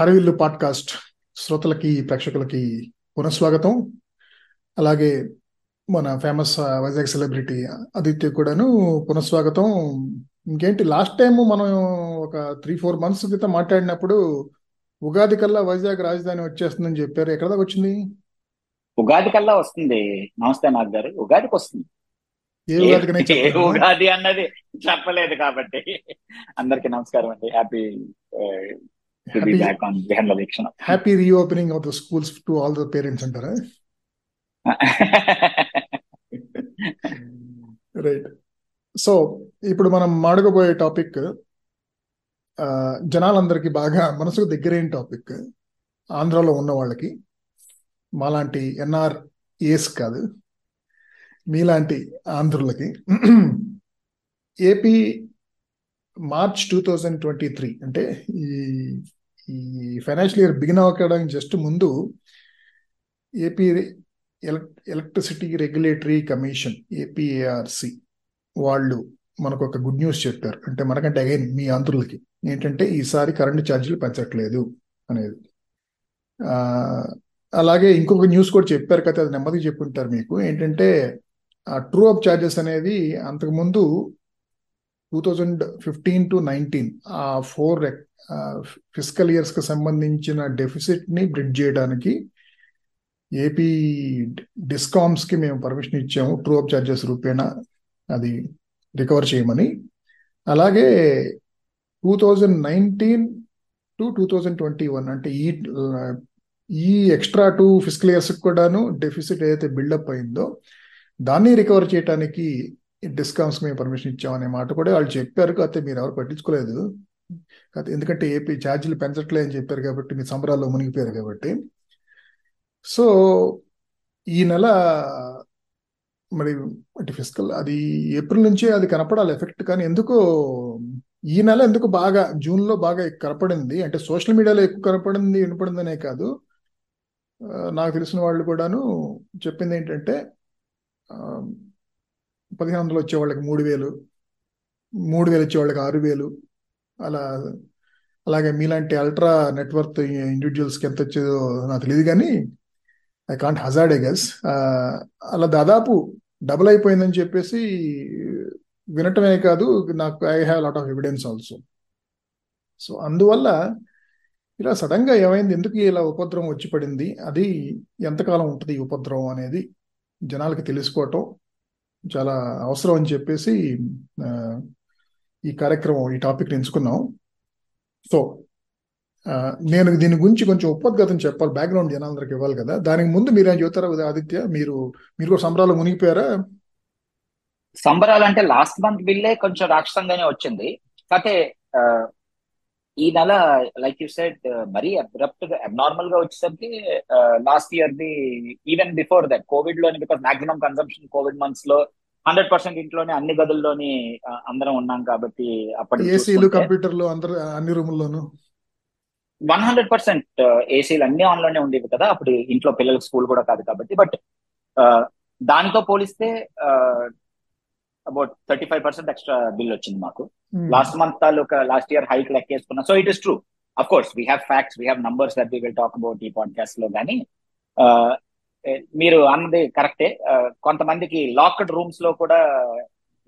హరవిల్లు podcast శ్రోతలకి ప్రేక్షకులకి పునఃస్వాగతం. అలాగే మన ఫేమస్ వైజాగ్ సెలబ్రిటీ ఆదిత్య కూడాను పునఃస్వాగతం. ఇంకేంటి లాస్ట్ టైం మనం ఒక త్రీ ఫోర్ మంత్స్ క్రితం మాట్లాడినప్పుడు ఉగాది కల్లా వైజాగ్ రాజధాని వచ్చేస్తుందని చెప్పారు. ఎక్కడ దాకా వచ్చింది? ఉగాది కల్లా వస్తుంది. నమస్తే నాగ్ గారు. ఉగాదికి వస్తుంది. ఏ ఉగాది అన్నది చెప్పలేదు కాబట్టి అందరికి నమస్కారం అండి. Happy to be happy back on Vihanga Veekshana happy reopening of the schools to all the parents అంటారా రైట్ సో ఇప్పుడు మనం మాడగబోయే టాపిక్ జనాలందరికీ బాగా మనసుకు దగ్గరైన టాపిక్ ఆంధ్రాలో ఉన్న వాళ్ళకి మాలాంటి ఎన్ఆర్ ఏస్ కాదు మీలాంటి ఆంధ్రులకి AP March two thousand twenty three అంటే ఈ ఈ ఫైనాన్షియల్ ఇయర్ బిగిన్ అవ్వడానికి జస్ట్ ముందు AP electricity regulatory commission APERC వాళ్ళు మనకు ఒక గుడ్ న్యూస్ చెప్పారు. అంటే మనకంటే అగైన్ మీ ఆంధ్రులకి ఏంటంటే ఈసారి కరెంటు ఛార్జీలు పెంచట్లేదు అనేది. అలాగే ఇంకొక న్యూస్ కూడా చెప్పారు కదా అది నెమ్మదిగా చెప్పుంటారు మీకు. ఏంటంటే ఆ ట్రూ అప్ ఛార్జెస్ అనేది అంతకుముందు two thousand fifteen to nineteen ఆ ఫోర్ ఫిజికల్ ఇయర్స్కి సంబంధించిన డెఫిసిట్ని బ్రిడ్జ్ చేయడానికి ఏపీ డిస్కామ్స్కి మేము పర్మిషన్ ఇచ్చాము. ట్రూ అప్ ఛార్జెస్ రూపేణా అది రికవర్ చేయమని. అలాగే two thousand nineteen to two thousand twenty one అంటే ఈ ఈ ఎక్స్ట్రా టూ ఫిజికల్ ఇయర్స్ కూడాను డెఫిసిట్ ఏదైతే బిల్డప్ అయిందో దాన్ని రికవర్ చేయడానికి డిస్కౌంట్స్ మేము పర్మిషన్ ఇచ్చామనే మాట కూడా వాళ్ళు చెప్పారు. కాకపోతే మీరు ఎవరు పట్టించుకోలేదు. కాకపోతే ఎందుకంటే ఏపీ ఛార్జీలు పెంచట్లే అని చెప్పారు కాబట్టి మీ సంబరాల్లో మునిగిపోయారు కాబట్టి. సో ఈ నెల మరి అంటే ఫిజికల్ అది ఏప్రిల్ నుంచే అది కనపడాలి ఎఫెక్ట్ కానీ ఎందుకో ఈ నెల ఎందుకు బాగా జూన్లో బాగా కనపడింది. అంటే సోషల్ మీడియాలో ఎక్కువ కనపడింది వినపడిందనే కాదు. నాకు తెలిసిన వాళ్ళు కూడాను చెప్పింది ఏంటంటే పదిహేను వందలు వచ్చే వాళ్ళకి మూడు వేలు మూడు వేలు వచ్చే వాళ్ళకి ఆరు వేలు. అలా అలాగే మీలాంటి అల్ట్రా నెట్వర్క్ ఇండివిజువల్స్కి ఎంత వచ్చేదో నాకు తెలియదు కానీ I can't hazard I guess. అలా దాదాపు డబుల్ అయిపోయిందని చెప్పేసి వినటమే కాదు నాకు I have lot of evidence also. So అందువల్ల ఇలా సడన్గా ఏమైంది ఎందుకు ఇలా ఉపద్రవం వచ్చి పడింది అది ఎంతకాలం ఉంటుంది ఈ ఉపద్రవం అనేది జనాలకి తెలుసుకోవటం. చాలా అవసరం అని చెప్పేసి ఈ కార్యక్రమం ఈ టాపిక్ ఎంచుకున్నాం. సో నేను దీని గురించి కొంచెం ఉపద్గతం చెప్పాలి. బ్యాక్గ్రౌండ్ జనాలందరికి ఇవ్వాలి కదా. దానికి ముందు మీరేం చెబుతారా ఆదిత్య మీరు మీరు కూడా సంబరాలు మునిగిపోయారా? సంబరాలు అంటే లాస్ట్ మంత్ బిల్లే కొంచెం రాక్షసంగానే వచ్చింది. కాకపోతే ఈ నెల లైక్ యూ సెడ్ మరీ అబ్రప్ట్గా అబ్నార్మల్గా వచ్చేసరికి last year the even before that కోవిడ్లోని because maximum consumption Covid మంత్స్లో హండ్రెడ్ పర్సెంట్ ఇంట్లోనే అన్ని గదుల్లోని అందరం ఉన్నాం కాబట్టి అప్పటికి ఏసీలు కంప్యూటర్లు అందరు అన్ని రూముల్లోనూ? వన్ హండ్రెడ్ పర్సెంట్ ఏసీలు అన్ని ఆన్లోనే ఉండేవి కదా అప్పుడు ఇంట్లో పిల్లలకి స్కూల్ కూడా కాదు కాబట్టి. బట్ దానితో పోలిస్తే about thirty five percent extra bill వచ్చింది మాకు. లాస్ట్ మంత్ తాలూకా last year hike లెక్కేసుకున్నా. So it is true of course we have facts we have numbers that we will talk about ఈ పాడ్కాస్ట్లో కానీ మీరు అన్నది కరెక్టే. కొంతమందికి లాక్డ్ రూమ్స్లో కూడా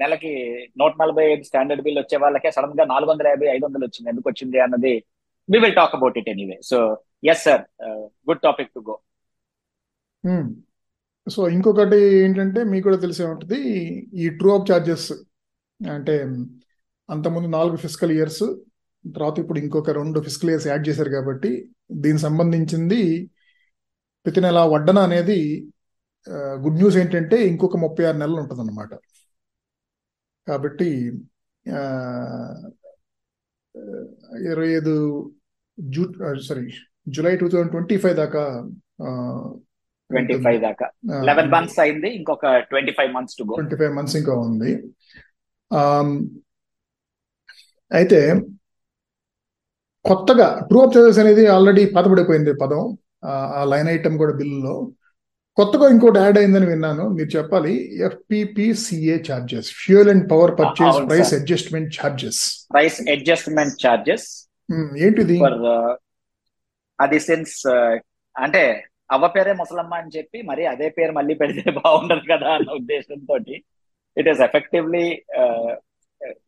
నెలకి నూట నలభై ఐదు స్టాండర్డ్ బిల్ వచ్చే వాళ్ళకే సడన్గా నాలుగు వందల యాభై ఐదు వందలు వచ్చింది. ఎందుకు వచ్చింది అన్నది we will talk about it anyway so yes sir good topic to go. So ఇంకొకటి ఏంటంటే మీకు కూడా తెలిసే ఉంటుంది ఈ ట్రూ అప్ ఛార్జెస్ అంటే అంతకుముందు నాలుగు ఫిజికల్ ఇయర్స్ తర్వాత ఇప్పుడు ఇంకొక రెండు ఫిజికల్ ఇయర్స్ యాడ్ చేశారు కాబట్టి దీనికి సంబంధించింది ప్రతి నెల వడ్డన అనేది గుడ్ న్యూస్ ఏంటంటే ఇంకొక ముప్పై ఆరు నెలలు ఉంటుంది అనమాట కాబట్టి ఇరవై ఐదు zoo sorry July two thousand twenty five దాకా ట్వంటీ ఫైవ్ దాకా. లెవెన్ మంత్స్ అయింది ఇంకొక twenty five months to go twenty five months ఇంకా ఉంది. అయితే కొత్తగా ట్రూ అప్ చార్జెస్ అనేది ఆల్రెడీ పదపడిపోయింది పదం. ఆ లైన్ ఐటమ్ కూడా బిల్లులో. కొత్తగా ఇంకోటి యాడ్ అయిందని విన్నాను. మీరు చెప్పాలి FPPCA charges fuel and power purchase price adjustment charges price adjustment charges ఏంటిది? ఫర్ అది సిన్స్ అంటే అవ్వ పేరే ముసలమ్మ అని చెప్పి మరి అదే పేరు మళ్ళీ పెడితే బాగుండదు కదా అన్న ఉద్దేశంతో ఇట్ ఈస్ ఎఫెక్టివ్లీ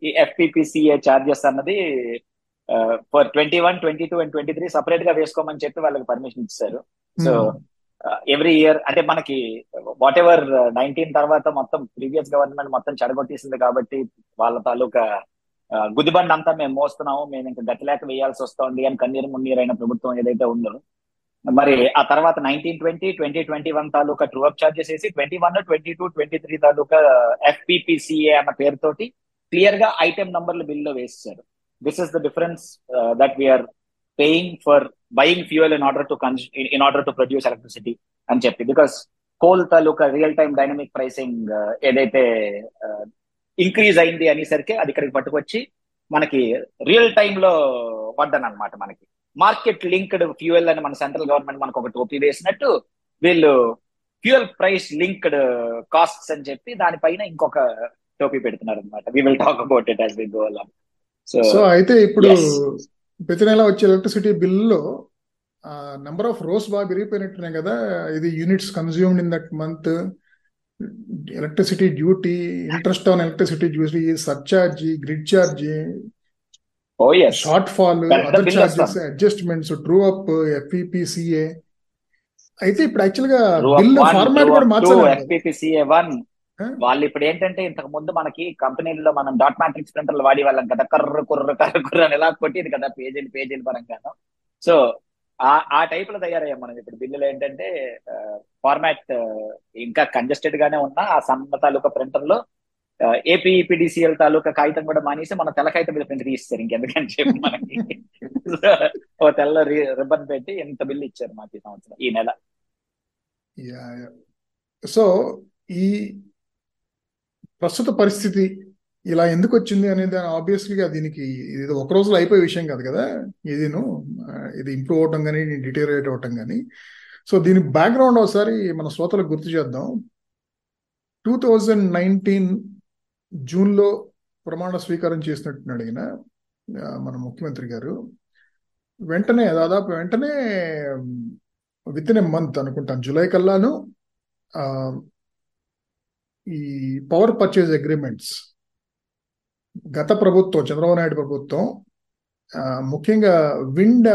ఈ ఎఫ్పిపిసిఏ చార్జెస్ అన్నది for twenty one twenty two and twenty three సపరేట్గా వేసుకోమని చెప్పి వాళ్ళకి పర్మిషన్ ఇచ్చారు. సో ఎవ్రీ ఇయర్ అంటే మనకి వాట్ ఎవర్ నైన్టీన్ తర్వాత మొత్తం ప్రీవియస్ గవర్నమెంట్ మొత్తం చెడగొట్టేసింది కాబట్టి వాళ్ళ తాలూకా గుదిబండి అంతా మేము మోస్తున్నాము. మేము ఇంకా గతిలేక వేయాల్సి వస్తుంది అని కన్నీరు మున్నీరైన ప్రభుత్వం ఏదైతే ఉందో మరి ఆ తర్వాత nineteen twenty twenty twenty one తాలూకా ట్రూ అప్ చార్జెస్ వేసి twenty one twenty two twenty three తాలూకా ఎఫ్పిపిసిఏ అన్న పేరుతోటి క్లియర్గా ఐటెం నంబర్లు బిల్లో వేసేసారు this is the difference that we are paying for buying fuel in order to in order to produce electricity అని చెప్పి. Because coal తాలూకా రియల్ టైమ్ డైనమిక్ ప్రైసింగ్ ఏదైతే uh, ఇంక్రీజ్ అయింది అనేసరికి అది ఇక్కడికి పట్టుకొచ్చి మనకి రియల్ టైమ్లో పడ్డాను అనమాట మనకి. మార్కెట్ లింక్డ్ ఫ్యూయల్ అని మన సెంట్రల్ గవర్నమెంట్ మనకు ఒక టోపీ వేసినట్టు వీళ్ళు ఫ్యూయల్ ప్రైస్ లింక్డ్ కాస్ట్స్ అని చెప్పి దానిపైన ఇంకొక టోపీ పెడుతున్నారు అనమాట we will talk about it as we go along so అయితే ఇప్పుడు ప్రతి నెల వచ్చే ఎలక్ట్రిసిటీ బిల్లులో నెంబర్ ఆఫ్ రోస్ బాగా పెరిగిపోయినట్టున్నాయి కదా. ఇది units consumed in that month electricity duty interest on electricity duty surcharge grid charge shortfall other charges adjustments true up FPPCA అయితే ఇప్పుడు యాక్చువల్గా బిల్ ఫార్మాట్ కూడా మార్చాలి వాళ్ళు ఇప్పుడు ఏంటంటే ఇంతకు ముందు మనకి కంపెనీల్లో మనం డాట్ మ్యాట్రిక్స్ ప్రింటర్లు వాడి వాళ్ళం కదా. కర్ర కుర్ర కర్ర కుర్ర అని ఎలా కొట్టింది కదా పేజీలు పేజీలు పరంగాను. సో ఆ ఆ టైప్లో తయారయ్యాం మనం. ఇప్పుడు బిల్లులు ఏంటంటే ఫార్మాట్ ఇంకా కంజెస్టెడ్ గానే ఉన్నా ఆ సన్న తాలూకా ప్రింటర్లో ఏపీఈపీడిసిఎల్ తాలూకా కాగితం కూడా మానేసి మన తెల్ల కాగితం మీద ప్రింట్ తీస్తారు ఇంకెందుకని చెప్పి మనకి. ఓ తెల్ల రిబ్బన్ పెట్టి ఎంత బిల్లు ఇచ్చారు మాకు ఈ సంవత్సరం ఈ నెల. సో ఈ ప్రస్తుత పరిస్థితి ఇలా ఎందుకు వచ్చింది అనేది ఆబ్వియస్లీగా దీనికి ఇది ఒక రోజులో అయిపోయే విషయం కాదు కదా? ఇదిను ఇది ఇంప్రూవ్ అవటం కానీ డిటేరియట్ అవటం కానీ సో దీని బ్యాక్గ్రౌండ్ ఒకసారి మన శ్రోతలకు గుర్తు చేద్దాం. టూ థౌజండ్ నైన్టీన్ జూన్లో ప్రమాణ స్వీకారం చేసినట్టు అడిగిన మన ముఖ్యమంత్రి గారు వెంటనే దాదాపు వెంటనే విత్ ఇన్ ఎ మంత్ అనుకుంటాను జూలై కల్లాను ఈ పవర్ పర్చేజ్ అగ్రిమెంట్స్ గత ప్రభుత్వం చంద్రబాబు నాయుడు ప్రభుత్వం ముఖ్యంగా wind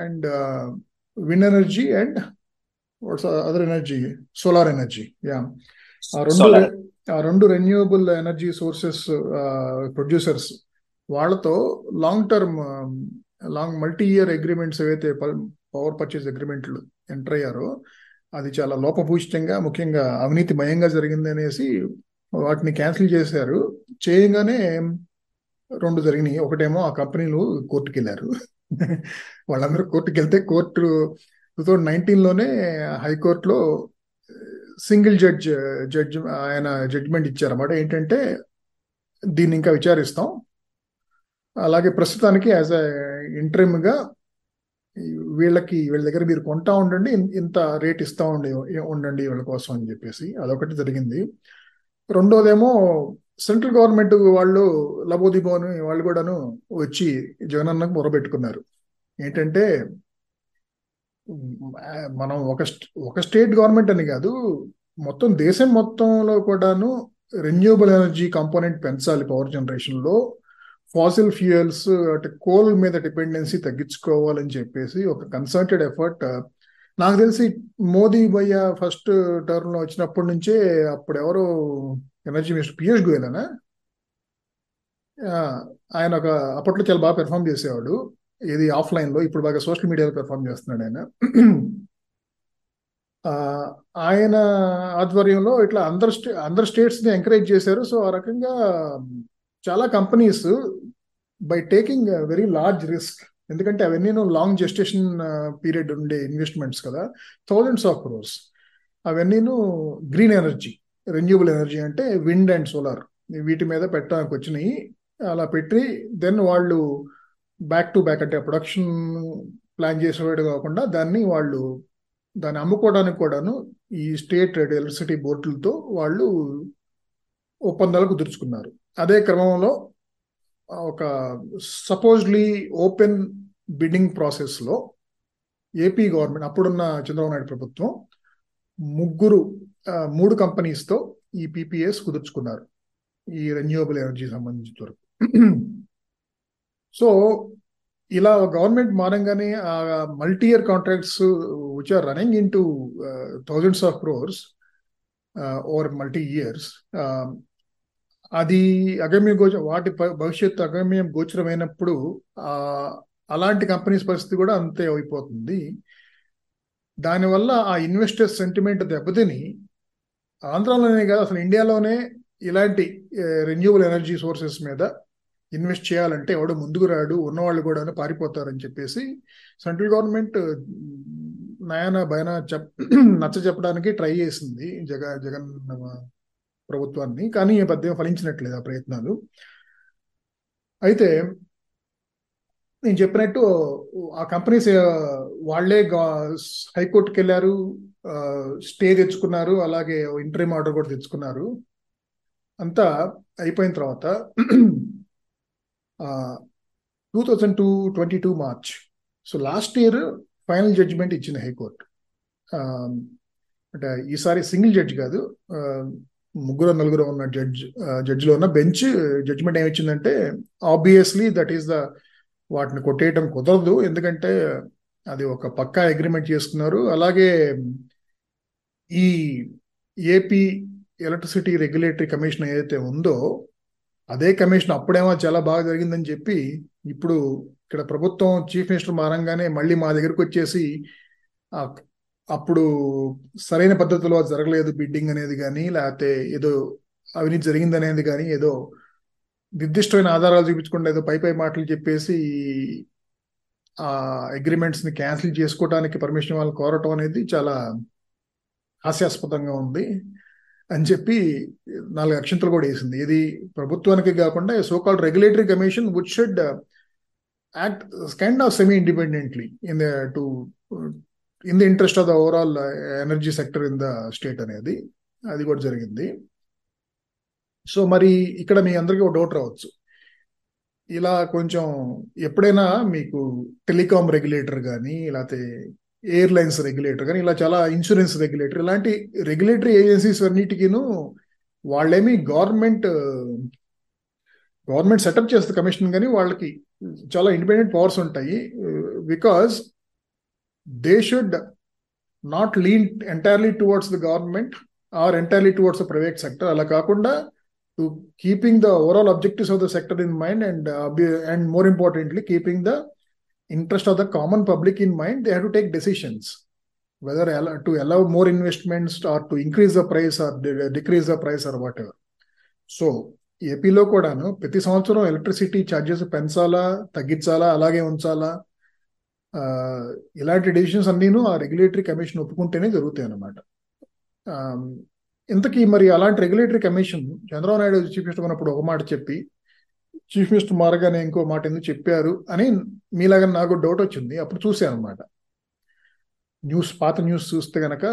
and wind energy and other energy solar energy yeah రెండు రెండు రెన్యూవబుల్ ఎనర్జీ సోర్సెస్ ప్రొడ్యూసర్స్ వాళ్ళతో long term long multi year agreements ఏవైతే పవర్ పర్చేస్ అగ్రిమెంట్లు ఎంటర్ అయ్యారో అది చాలా లోపభూయిష్టంగా ముఖ్యంగా అవినీతి భయంగా జరిగింది అనేసి వాటిని క్యాన్సిల్ చేశారు. చేయగానే రెండు జరిగినాయి. ఒకటేమో ఆ కంపెనీలు కోర్టుకు వెళ్ళారు వాళ్ళందరూ కోర్టుకు వెళ్తే కోర్టు టూ థౌజండ్ నైన్టీన్లోనే హైకోర్టులో సింగిల్ జడ్జ్ జడ్జ్ ఆయన జడ్జిమెంట్ ఇచ్చారన్నమాట. ఏంటంటే దీన్ని ఇంకా విచారిస్తాం. అలాగే ప్రస్తుతానికి యాజ్ అ ఇంటర్మ్గా వీళ్ళకి వీళ్ళ దగ్గర మీరు కొంటా ఉండండి ఇంత రేట్ ఇస్తా ఉండి ఉండండి వీళ్ళ కోసం అని చెప్పేసి అదొకటి జరిగింది. రెండోదేమో సెంట్రల్ గవర్నమెంట్ వాళ్ళు లబోదిబోని వాళ్ళు కూడాను వచ్చి జగనన్నకు మొరబెట్టుకున్నారు ఏంటంటే మనం ఒక ఒక స్టేట్ గవర్నమెంట్ అని కాదు మొత్తం దేశం మొత్తంలో కూడాను రెన్యూబుల్ ఎనర్జీ కాంపోనెంట్ పెంచాలి పవర్ జనరేషన్లో ఫాసిల్ ఫ్యూయల్స్ అంటే కోల్ మీద డిపెండెన్సీ తగ్గించుకోవాలని చెప్పేసి ఒక కన్సర్టెడ్ ఎఫర్ట్ నాకు తెలిసి మోదీ భయ్య ఫస్ట్ టర్మ్లో వచ్చినప్పటి నుంచే అప్పుడు ఎవరు ఎనర్జీ మినిస్టర్ పీయూష్ గోయల్ అనా? ఆయన ఒక అప్పట్లో చాలా బాగా పెర్ఫామ్ చేసేవాడు. ఇది ఆఫ్లైన్లో ఇప్పుడు బాగా సోషల్ మీడియాలో పెర్ఫామ్ చేస్తున్నాడు ఆయన. ఆయన ఆధ్వర్యంలో ఇట్లా అందరు స్టే అందరు స్టేట్స్ని ఎంకరేజ్ చేశారు. సో ఆ రకంగా చాలా companies by taking very large risk. ఎందుకంటే అవన్నీ లాంగ్ జెస్టేషన్ పీరియడ్ ఉండే ఇన్వెస్ట్మెంట్స్ కదా. Thousands of crores. అవన్నీను green energy renewable energy అంటే విండ్ అండ్ సోలార్. వీటి మీద పెట్టడానికి వచ్చినాయి. అలా పెట్టి దెన్ వాళ్ళు బ్యాక్ టు బ్యాక్ అంటే ప్రొడక్షన్ ప్లాన్ చేసేవాడు కాకుండా దాన్ని వాళ్ళు దాన్ని అమ్ముకోవడానికి కూడాను ఈ స్టేట్ ఎలక్ట్రిసిటీ బోర్డులతో వాళ్ళు ఒప్పందాలు కుదుర్చుకున్నారు. అదే క్రమంలో ఒక సపోజ్లీ ఓపెన్ బిడ్డింగ్ ప్రాసెస్లో ఏపీ గవర్నమెంట్ అప్పుడున్న చంద్రబాబు నాయుడు ప్రభుత్వం ముగ్గురు మూడు కంపెనీస్తో ఈ పీపీఎస్ కుదుర్చుకున్నారు. ఈ రెన్యూవబుల్ ఎనర్జీ సంబంధించిన వరకు సో ఇలా గవర్నమెంట్ మారంగానే ఆ multi year contracts which are running into thousands of crores over multi years అది అగమ్య గోచ వాటి భవిష్యత్తు అగమ్యం గోచరమైనప్పుడు అలాంటి కంపెనీస్ పరిస్థితి కూడా అంతే అయిపోతుంది. దానివల్ల ఆ ఇన్వెస్టర్స్ సెంటిమెంట్ దెబ్బతిని ఆంధ్రాలోనే కాదు అసలు ఇండియాలోనే ఇలాంటి రెన్యూబుల్ ఎనర్జీ సోర్సెస్ మీద ఇన్వెస్ట్ చేయాలంటే ఎవడు ముందుకు రాడు ఉన్నవాళ్ళు కూడా పారిపోతారని చెప్పేసి సెంట్రల్ గవర్నమెంట్ నయాన భయన చెప్ నచ్చ చెప్పడానికి ట్రై చేసింది జగ జగన్ ప్రభుత్వాన్ని. కానీ పద్యం ఫలించినట్లేదు ఆ ప్రయత్నాలు. అయితే నేను చెప్పినట్టు ఆ కంపెనీస్ వాళ్ళే హైకోర్టుకి వెళ్ళారు స్టే తెచ్చుకున్నారు అలాగే ఇంటర్వ్యూ ఆర్డర్ కూడా తెచ్చుకున్నారు. అంతా అయిపోయిన తర్వాత two thousand two twenty two March so last year final judgment ఇచ్చింది హైకోర్టు. అంటే ఈసారి సింగిల్ జడ్జి కాదు ముగ్గురు నలుగురు ఉన్న జడ్జ్ జడ్జిలో ఉన్న బెంచ్ జడ్జిమెంట్ ఏమిచ్చిందంటే ఆబ్వియస్లీ దట్ ఈస్ ద వాటిని కొట్టేయటం కుదరదు. ఎందుకంటే అది ఒక పక్కా అగ్రిమెంట్ చేసుకున్నారు. అలాగే ఈ ఏపీ ఎలక్ట్రిసిటీ రెగ్యులేటరీ కమిషన్ ఏదైతే ఉందో అదే కమిషన్ అప్పుడేమో చాలా బాగా జరిగిందని చెప్పి ఇప్పుడు ఇక్కడ ప్రభుత్వం చీఫ్ మినిస్టర్ మారంగానే మళ్ళీ మా దగ్గరకు వచ్చేసి అప్పుడు సరైన పద్ధతిలో జరగలేదు బిడ్డింగ్ అనేది కానీ లేకపోతే ఏదో అవినీతి జరిగింది అనేది కానీ ఏదో నిర్దిష్టమైన ఆధారాలు చూపించకుండా ఏదో పై పై మాటలు చెప్పేసి ఆ అగ్రిమెంట్స్ని క్యాన్సిల్ చేసుకోవడానికి పర్మిషన్ వాళ్ళు కోరటం అనేది చాలా హాస్యాస్పదంగా ఉంది. అని చెప్పి నాలుగు అక్షంతలు కూడా వేసింది. ఇది ప్రభుత్వానికి కాకుండా so called regulatory commission would should act kind of semi independently in the to in the interest of the overall energy sector in the state అనేది. అది కూడా జరిగింది. సో మరి ఇక్కడ మీ అందరికీ ఒక డౌట్ రావచ్చు. ఇలా కొంచెం ఎప్పుడైనా మీకు టెలికాం రెగ్యులేటర్ కానీ లేకపోతే ఎయిర్లైన్స్ రెగ్యులేటర్ కానీ ఇలా చాలా ఇన్సూరెన్స్ రెగ్యులేటర్ ఇలాంటి రెగ్యులేటరీ ఏజెన్సీస్ అన్నిటికీను వాళ్ళేమి గవర్నమెంట్ గవర్నమెంట్ సెటప్ చేస్తుంది కమిషన్ కానీ వాళ్ళకి చాలా ఇండిపెండెంట్ పవర్స్ ఉంటాయి. Because they should not lean entirely towards the government or entirely towards the private sector. అలా కాకుండా to keeping the overall objectives of the sector in mind and and more importantly keeping the interest of the common public in mind, they have to take decisions whether to allow more investments or to increase the price or decrease the price or whatever. So ఏపీలో కూడాను ప్రతి సంవత్సరం electricity charges పెంచాలా తగ్గించాలా అలాగే ఉంచాలా ఇలాంటి decisions అన్నీను ఆ regulatory commission ఒప్పుకుంటేనే జరుగుతాయి అన్నమాట ఇంతకీ మరి అలాంటి regulatory commission Chandrababu Naidu chief minister ఉన్నప్పుడు ఒక మాట చెప్పి చీఫ్ మినిస్టర్ మారగానే ఇంకో మాట ఎందుకు చెప్పారు అని మీలాగా నాకు డౌట్ వచ్చింది. అప్పుడు చూశాను అనమాట న్యూస్ పాత న్యూస్ చూస్తే గనక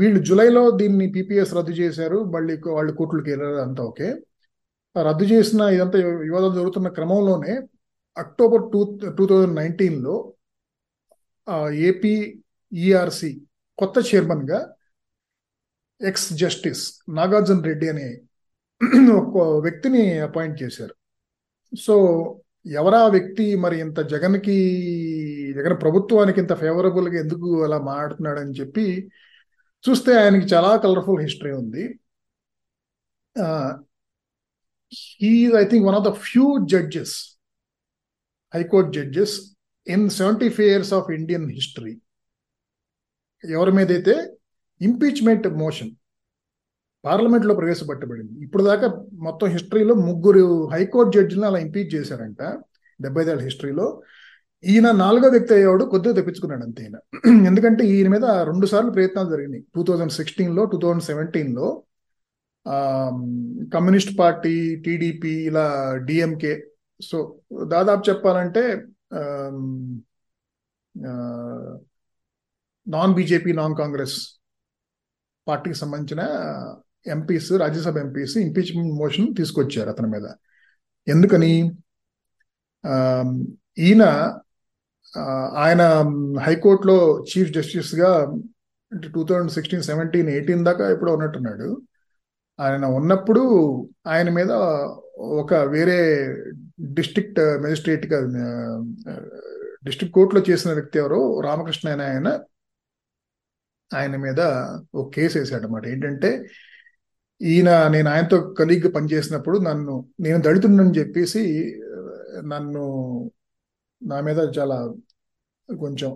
వీళ్ళు జూలైలో దీన్ని పీపీఎస్ రద్దు చేశారు. మళ్ళీ వాళ్ళు కోర్టులకు వెళ్ళారు. అంతా ఓకే. రద్దు చేసిన ఇదంతా వివాదం జరుగుతున్న క్రమంలోనే అక్టోబర్ టూ టూ థౌజండ్ నైన్టీన్లో ఏపీ ఈఆర్సి కొత్త చైర్మన్గా ఎక్స్ జస్టిస్ నాగార్జున రెడ్డి అనే ఒక వ్యక్తిని అపాయింట్ చేశారు. సో ఎవరా వ్యక్తి మరి ఇంత జగన్కి జగన్ ప్రభుత్వానికి ఇంత ఫేవరబుల్గా ఎందుకు అలా మాట్లాడుతున్నాడు అని చెప్పి చూస్తే ఆయనకి చాలా కలర్ఫుల్ హిస్టరీ ఉంది. He I think one of the few judges high court judges in seventy five years of Indian history. ఎవరి మీద అయితే ఇంపీచ్మెంట్ మోషన్ పార్లమెంట్లో ప్రవేశపెట్టబడింది. ఇప్పుడు దాకా మొత్తం హిస్టరీలో ముగ్గురు హైకోర్టు జడ్జిలను అలా ఇంపీచ్ చేశారంట. డెబ్బై ఏళ్ళ హిస్టరీలో. ఈయన నాలుగో వ్యక్తి అయ్యేవాడు కొద్దిగా తెప్పించుకున్నాడు అంతే ఈయన. ఎందుకంటే ఈయన మీద రెండు సార్లు ప్రయత్నాలు జరిగినాయి. టూ థౌజండ్ సిక్స్టీన్లో టూ థౌజండ్ సెవెంటీన్లో కమ్యూనిస్ట్ పార్టీ టీడీపీ ఇలా డిఎంకే. సో దాదాపు చెప్పాలంటే నాన్ బీజేపీ నాన్ కాంగ్రెస్ పార్టీకి సంబంధించిన MPs Rajya Sabha MPs impeachment motion తీసుకొచ్చారు అతని మీద. ఎందుకని? ఈయన ఆయన హైకోర్టులో చీఫ్ జస్టిస్గా అంటే two thousand sixteen seventeen eighteen దాకా ఇప్పుడు ఉన్నట్టున్నాడు. ఆయన ఉన్నప్పుడు ఆయన మీద ఒక వేరే డిస్ట్రిక్ట్ మెజిస్ట్రేట్గా డిస్టిక్ డిస్ట్రిక్ట్ కోర్టులో చేసిన వ్యక్తి ఎవరో రామకృష్ణ అనే ఆయన ఆయన మీద ఒక కేసు వేసాడు అనమాట ఏంటంటే ఈయన నేను ఆయనతో కలీగ్ పనిచేసినప్పుడు నన్ను నేను దళితుండని చెప్పేసి నన్ను నా మీద చాలా కొంచెం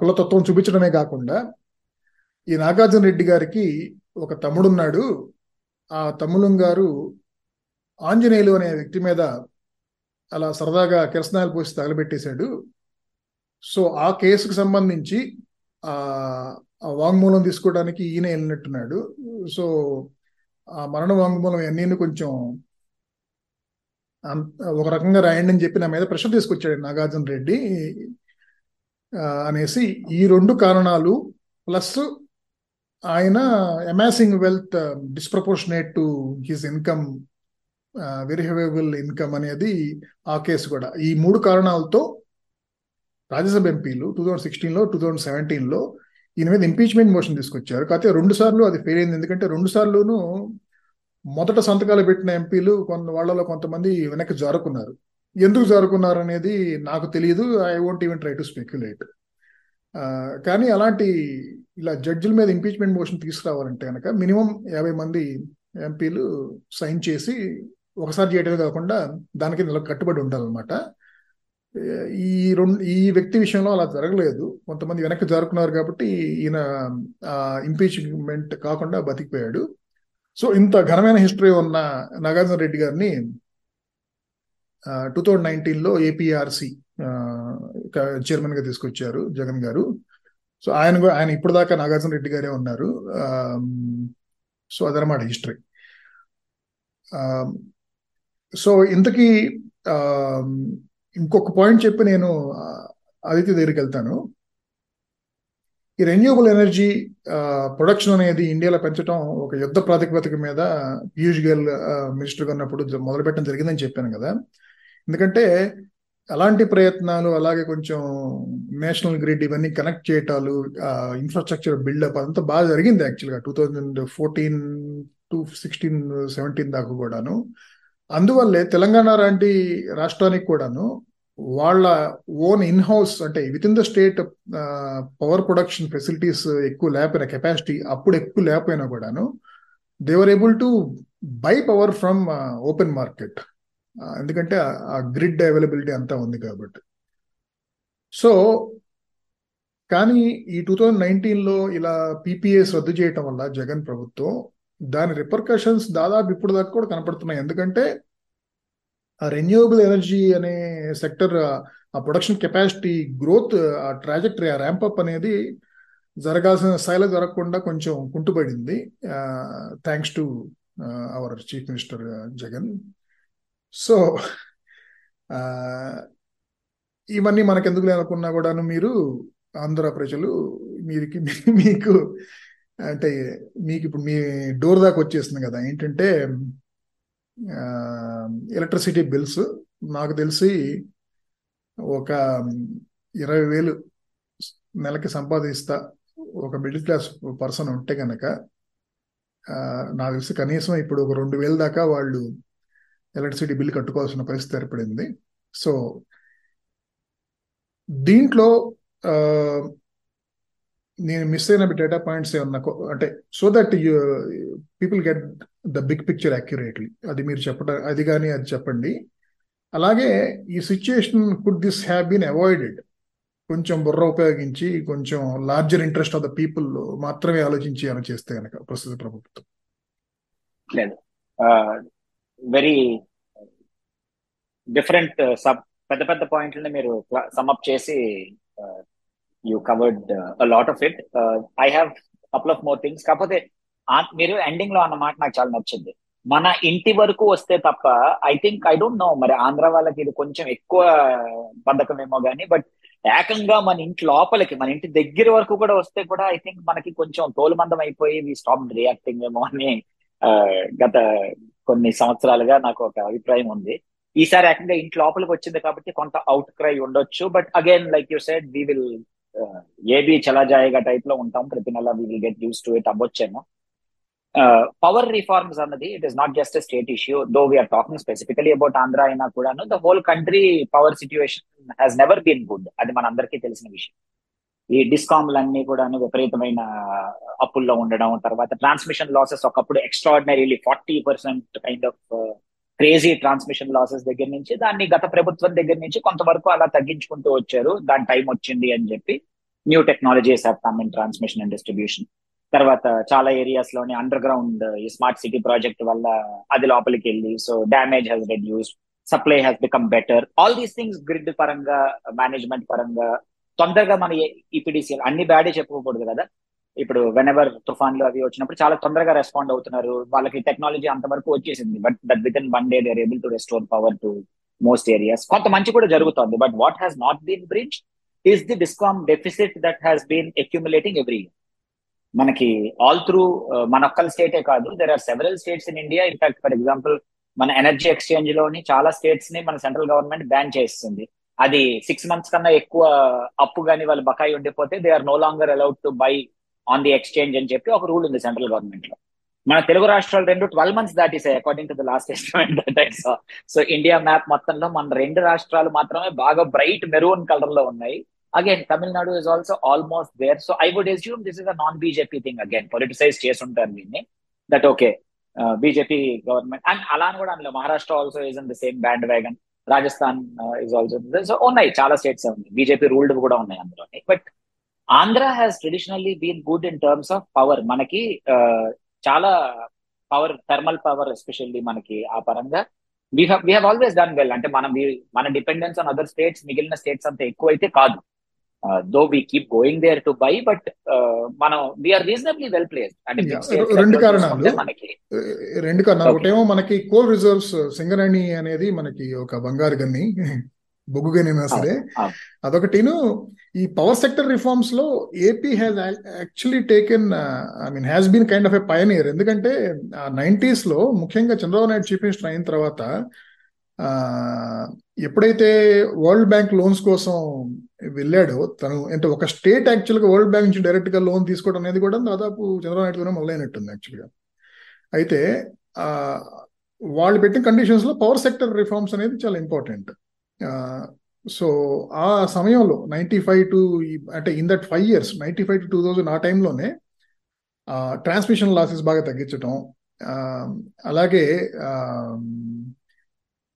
కులతత్వం చూపించడమే కాకుండా ఈ నాగార్జున రెడ్డి గారికి ఒక తమ్ముడున్నాడు ఆ తమ్ములం గారు ఆంజనేయులు అనే వ్యక్తి మీద అలా సరదాగా కిరసనాలు పోసి తగలబెట్టేశాడు. సో ఆ కేసుకు సంబంధించి వాంగ్మూలం తీసుకోవడానికి ఈయన వెళ్ళినట్టున్నాడు. సో ఆ మరణ వాంగ్మూలం అన్నీ కొంచెం ఒక రకంగా రాయండి అని చెప్పి నా మీద ప్రెషర్ తీసుకొచ్చాడు నాగార్జున రెడ్డి. అనేసి ఈ రెండు కారణాలు ప్లస్ ఆయన amassing wealth disproportionate to his income verifiable income అనేది ఆ కేసు కూడా. ఈ మూడు కారణాలతో రాజ్యసభ ఎంపీలు టూ థౌజండ్ సిక్స్టీన్లో టూ థౌజండ్ సెవెంటీన్లో దీని మీద ఇంపీచ్మెంట్ మోషన్ తీసుకొచ్చారు. కాకపోతే రెండు సార్లు అది ఫెయిల్ అయింది. ఎందుకంటే రెండు సార్లును మొదట సంతకాలు పెట్టిన ఎంపీలు కొంత వాళ్ళలో కొంతమంది వెనక్కి జారుకున్నారు. ఎందుకు జారుకున్నారు అనేది నాకు తెలియదు. I won't even try to speculate కానీ అలాంటి ఇలా జడ్జిల మీద ఇంపీచ్మెంట్ మోషన్ తీసుకురావాలంటే కనుక మినిమం యాభై మంది ఎంపీలు సైన్ చేసి ఒకసారి చేయడమే కాకుండా దానికి నెల కట్టుబడి ఉండాలన్నమాట. ఈ రెండు ఈ వ్యక్తి విషయంలో అలా జరగలేదు. కొంతమంది వెనక్కి జరుపుకున్నారు కాబట్టి ఈయన ఇంపీచ్మెంట్ కాకుండా బతికిపోయాడు. సో ఇంత ఘనమైన హిస్టరీ ఉన్న నాగార్జున రెడ్డి గారిని టూ థౌజండ్ నైన్టీన్లో ఏపీఆర్సి చైర్మన్గా తీసుకొచ్చారు జగన్ గారు. సో ఆయన ఆయన ఇప్పుడు దాకా నాగార్జున రెడ్డి గారే ఉన్నారు. సో అదనమాట హిస్టరీ సో ఇంతకీ ఇంకొక పాయింట్ చెప్పి నేను ఆదిత్య దగ్గరికి వెళ్తాను. ఈ రెన్యూబుల్ ఎనర్జీ ప్రొడక్షన్ అనేది ఇండియాలో పెంచడం ఒక యుద్ధ ప్రాతిపదిక మీద పీయూష్ గోయల్ మినిస్టర్గా ఉన్నప్పుడు మొదలుపెట్టడం జరిగిందని చెప్పాను కదా. ఎందుకంటే అలాంటి ప్రయత్నాలు అలాగే కొంచెం నేషనల్ గ్రిడ్ ఇవన్నీ కనెక్ట్ చేయటాలు ఇన్ఫ్రాస్ట్రక్చర్ బిల్డప్ అంతా బాగా జరిగింది యాక్చువల్గా two thousand fourteen to sixteen seventeen దాకా కూడాను. అందువల్లే తెలంగాణ లాంటి రాష్ట్రానికి కూడాను వాళ్ళ ఓన్ ఇన్ హౌస్ అంటే within the state power production facilities ఎక్కువ లేకపోయినా కెపాసిటీ అప్పుడు ఎక్కువ లేకపోయినా కూడాను they were able to buy power from open market ఎందుకంటే ఆ గ్రిడ్ అవైలబిలిటీ అంతా ఉంది కాబట్టి. సో కానీ ఈ టూ థౌజండ్ నైన్టీన్లో ఇలా పీపీఎస్ రద్దు చేయటం వల్ల జగన్ ప్రభుత్వం దాని రిపర్కషన్స్ దాదాపు ఇప్పుడు దాకా కూడా కనపడుతున్నాయి. ఎందుకంటే ఆ రెన్యూవబుల్ ఎనర్జీ అనే సెక్టర్ ఆ ప్రొడక్షన్ కెపాసిటీ గ్రోత్ ఆ ట్రాజెక్టరీ ఆ ర్యాంపప్ అనేది జరగాల్సిన స్థాయిలో జరగకుండా కొంచెం కుంటుపడింది. Thanks to our chief minister Jagan. So ఇవన్నీ మనకెందుకు లేనుకున్నా కూడాను మీరు ఆంధ్ర ప్రజలు మీరికి మీకు అంటే మీకు ఇప్పుడు మీ డోర్ దాకా వచ్చేస్తుంది కదా. ఏంటంటే ఎలక్ట్రిసిటీ బిల్స్. నాకు తెలిసి ఒక ఇరవై వేలు నెలకి సంపాదిస్తా ఒక మిడిల్ క్లాస్ పర్సన్ ఉంటే కనుక నాకు తెలిసి కనీసం ఇప్పుడు ఒక రెండు వేల దాకా వాళ్ళు ఎలక్ట్రిసిటీ బిల్ కట్టుకోవాల్సిన పరిస్థితి ఏర్పడింది. సో దీంట్లో నేను మిస్ అయిన డేటా పాయింట్స్ ఏమన్నా అంటే so that you people get the big picture accurately అది మీరు చెప్పడం అది కానీ అది చెప్పండి. అలాగే ఈ situation could this have been avoided కొంచెం బుర్ర ఉపయోగించి కొంచెం larger interest of the people మాత్రమే ఆలోచించి అలా చేస్తే కనుక ప్రస్తుత ప్రభుత్వం. లేదు. వెరీ డిఫరెంట్ సబ్ పెద్ద పెద్ద పాయింట్లని మీరు సమ్అప్ చేసి you covered lot of it I have couple of more things కాకపోతే మీరు ఎండింగ్లో అన్నమాట నాకు చాలా నచ్చింది. మన ఇంటి వరకు వస్తే తప్ప I think I don't know మరి ఆంధ్ర వాళ్ళకి ఇది కొంచెం ఎక్కువ బద్ధకమేమో కానీ బట్ ఏకంగా మన ఇంటి లోపలికి మన ఇంటి దగ్గర వరకు కూడా వస్తే కూడా ఐ థింక్ మనకి కొంచెం తోలుమందం అయిపోయి వి స్టాప్ రియాక్టింగ్ ఏమో అని గత కొన్ని సంవత్సరాలుగా నాకు ఒక అభిప్రాయం ఉంది. ఈసారి ఏకంగా ఇంటి లోపలికి వచ్చింది కాబట్టి కొంత అవుట్ క్రై ఉండొచ్చు but again like you said we will AB చలాజాయిగా టైప్లో ఉంటాం. ప్రతి నెల we will get used to it అవ్వచ్చేమో. Power reforms అన్నది it is not just state issue though we are talking specifically about Andhra అయినా కూడాను the whole country power situation has never been good అది మన అందరికీ తెలిసిన విషయం. ఈ డిస్కామ్లన్నీ కూడాను విపరీతమైన అప్పుల్లో ఉండడం తర్వాత ట్రాన్స్మిషన్ లాసెస్ ఒకప్పుడు extraordinarily forty percent kind of crazy transmission losses దగ్గర నుంచి దాన్ని గత ప్రభుత్వం దగ్గర నుంచి కొంతవరకు అలా తగ్గించుకుంటూ వచ్చారు. దాని టైం వచ్చింది అని చెప్పి new technologies have come in transmission and distribution. తర్వాత చాలా ఏరియాస్లోని అండర్ గ్రౌండ్ ఈ స్మార్ట్ సిటీ ప్రాజెక్ట్ వల్ల అది లోపలికి వెళ్ళి so damage has reduce supply has become better all these things grid పరంగా మేనేజ్మెంట్ పరంగా తొందరగా మన ఈపీడీసీ అన్ని బ్యాడే చెప్పుకోకూడదు కదా. ఇప్పుడు వెనెవర్ తుఫాన్లు అవి వచ్చినప్పుడు చాలా తొందరగా రెస్పాండ్ అవుతున్నారు. వాళ్ళకి టెక్నాలజీ అంతవరకు వచ్చేసింది. But that within one day they're able to restore power to most areas కొంత మంచి కూడా జరుగుతుంది. But what has not been bridge is the discom deficit that has been accumulating every year మనకి all through uh, మన ఒక్కల స్టేటే కాదు there are several states in India in fact for example మన ఎనర్జీ ఎక్స్చేంజ్లోని చాలా స్టేట్స్ని మన సెంట్రల్ గవర్నమెంట్ బ్యాన్ చేస్తుంది. అది సిక్స్ మంత్స్ కన్నా ఎక్కువ అప్పు కానీ వాళ్ళు బకాయి ఉండిపోతే they are no longer allowed to buy on the exchange అని చెప్పి ఒక రూల్ ఉంది సెంట్రల్ గవర్నమెంట్లో. మన తెలుగు రాష్ట్రాలు రెండు twelve months దాటిసాయి according to the last estimate that I saw so India map మొత్తంలో మన రెండు రాష్ట్రాలు మాత్రమే బాగా బ్రైట్ మెరూన్ కలర్లో ఉన్నాయి. Again Tamil Nadu is also almost there so I would assume this is a non BJP thing again politicise చేసుంటారు దీన్ని. That okay BJP government and అలా అని కూడా అందులో. Maharashtra also is in the same bandwagon Rajasthan is also so ఉన్నాయి. చాలా states ఉన్నాయి. BJP ruled కూడా ఉన్నాయి అందులో but Andhra has traditionally been good in terms of power మనకి చాలా పవర్ థర్మల్ పవర్ ఎస్పెషల్లీ మనకి ఆ పరంగా. We we have always done well అంటే మనం మన డిపెండెన్స్ ఆన్ అదర్ స్టేట్స్ మిగిలిన స్టేట్స్ అంత ఎక్కువ అయితే కాదు though we keep going there to buy but మనం we are reasonably well place అంటే రెండు కారణాలు. మనకి. రెండు కారణాలు. ఒకటేమో మనకి కోల్ రిజర్వ్స్ సింగరేణి అనేది మనకి ఒక బంగారు గన్ని బొగ్గు గని సరే. అదొకటిను ఈ power sector రిఫార్మ్స్లో AP has actually taken I mean has been kind of a pioneer ఎందుకంటే నైన్టీస్లో ముఖ్యంగా చంద్రబాబు నాయుడు చీఫ్ మినిస్టర్ అయిన తర్వాత ఎప్పుడైతే వరల్డ్ బ్యాంక్ లోన్స్ కోసం వెళ్ళాడో తను అంటే ఒక స్టేట్ యాక్చువల్గా వరల్డ్ బ్యాంక్ నుంచి డైరెక్ట్గా లోన్ తీసుకోవడం అనేది కూడా దాదాపు చంద్రబాబు నాయుడుతోనే మొదలైనట్టుంది యాక్చువల్గా అయితే వాళ్ళు పెట్టిన కండిషన్స్లో పవర్ సెక్టర్ రిఫార్మ్స్ అనేది చాలా ఇంపార్టెంట్ సో ఆ సమయంలో నైంటీ ఫైవ్ టు అంటే in that five years ninety five to two thousand ఆ టైంలోనే ట్రాన్స్మిషన్ లాసెస్ బాగా తగ్గించడం అలాగే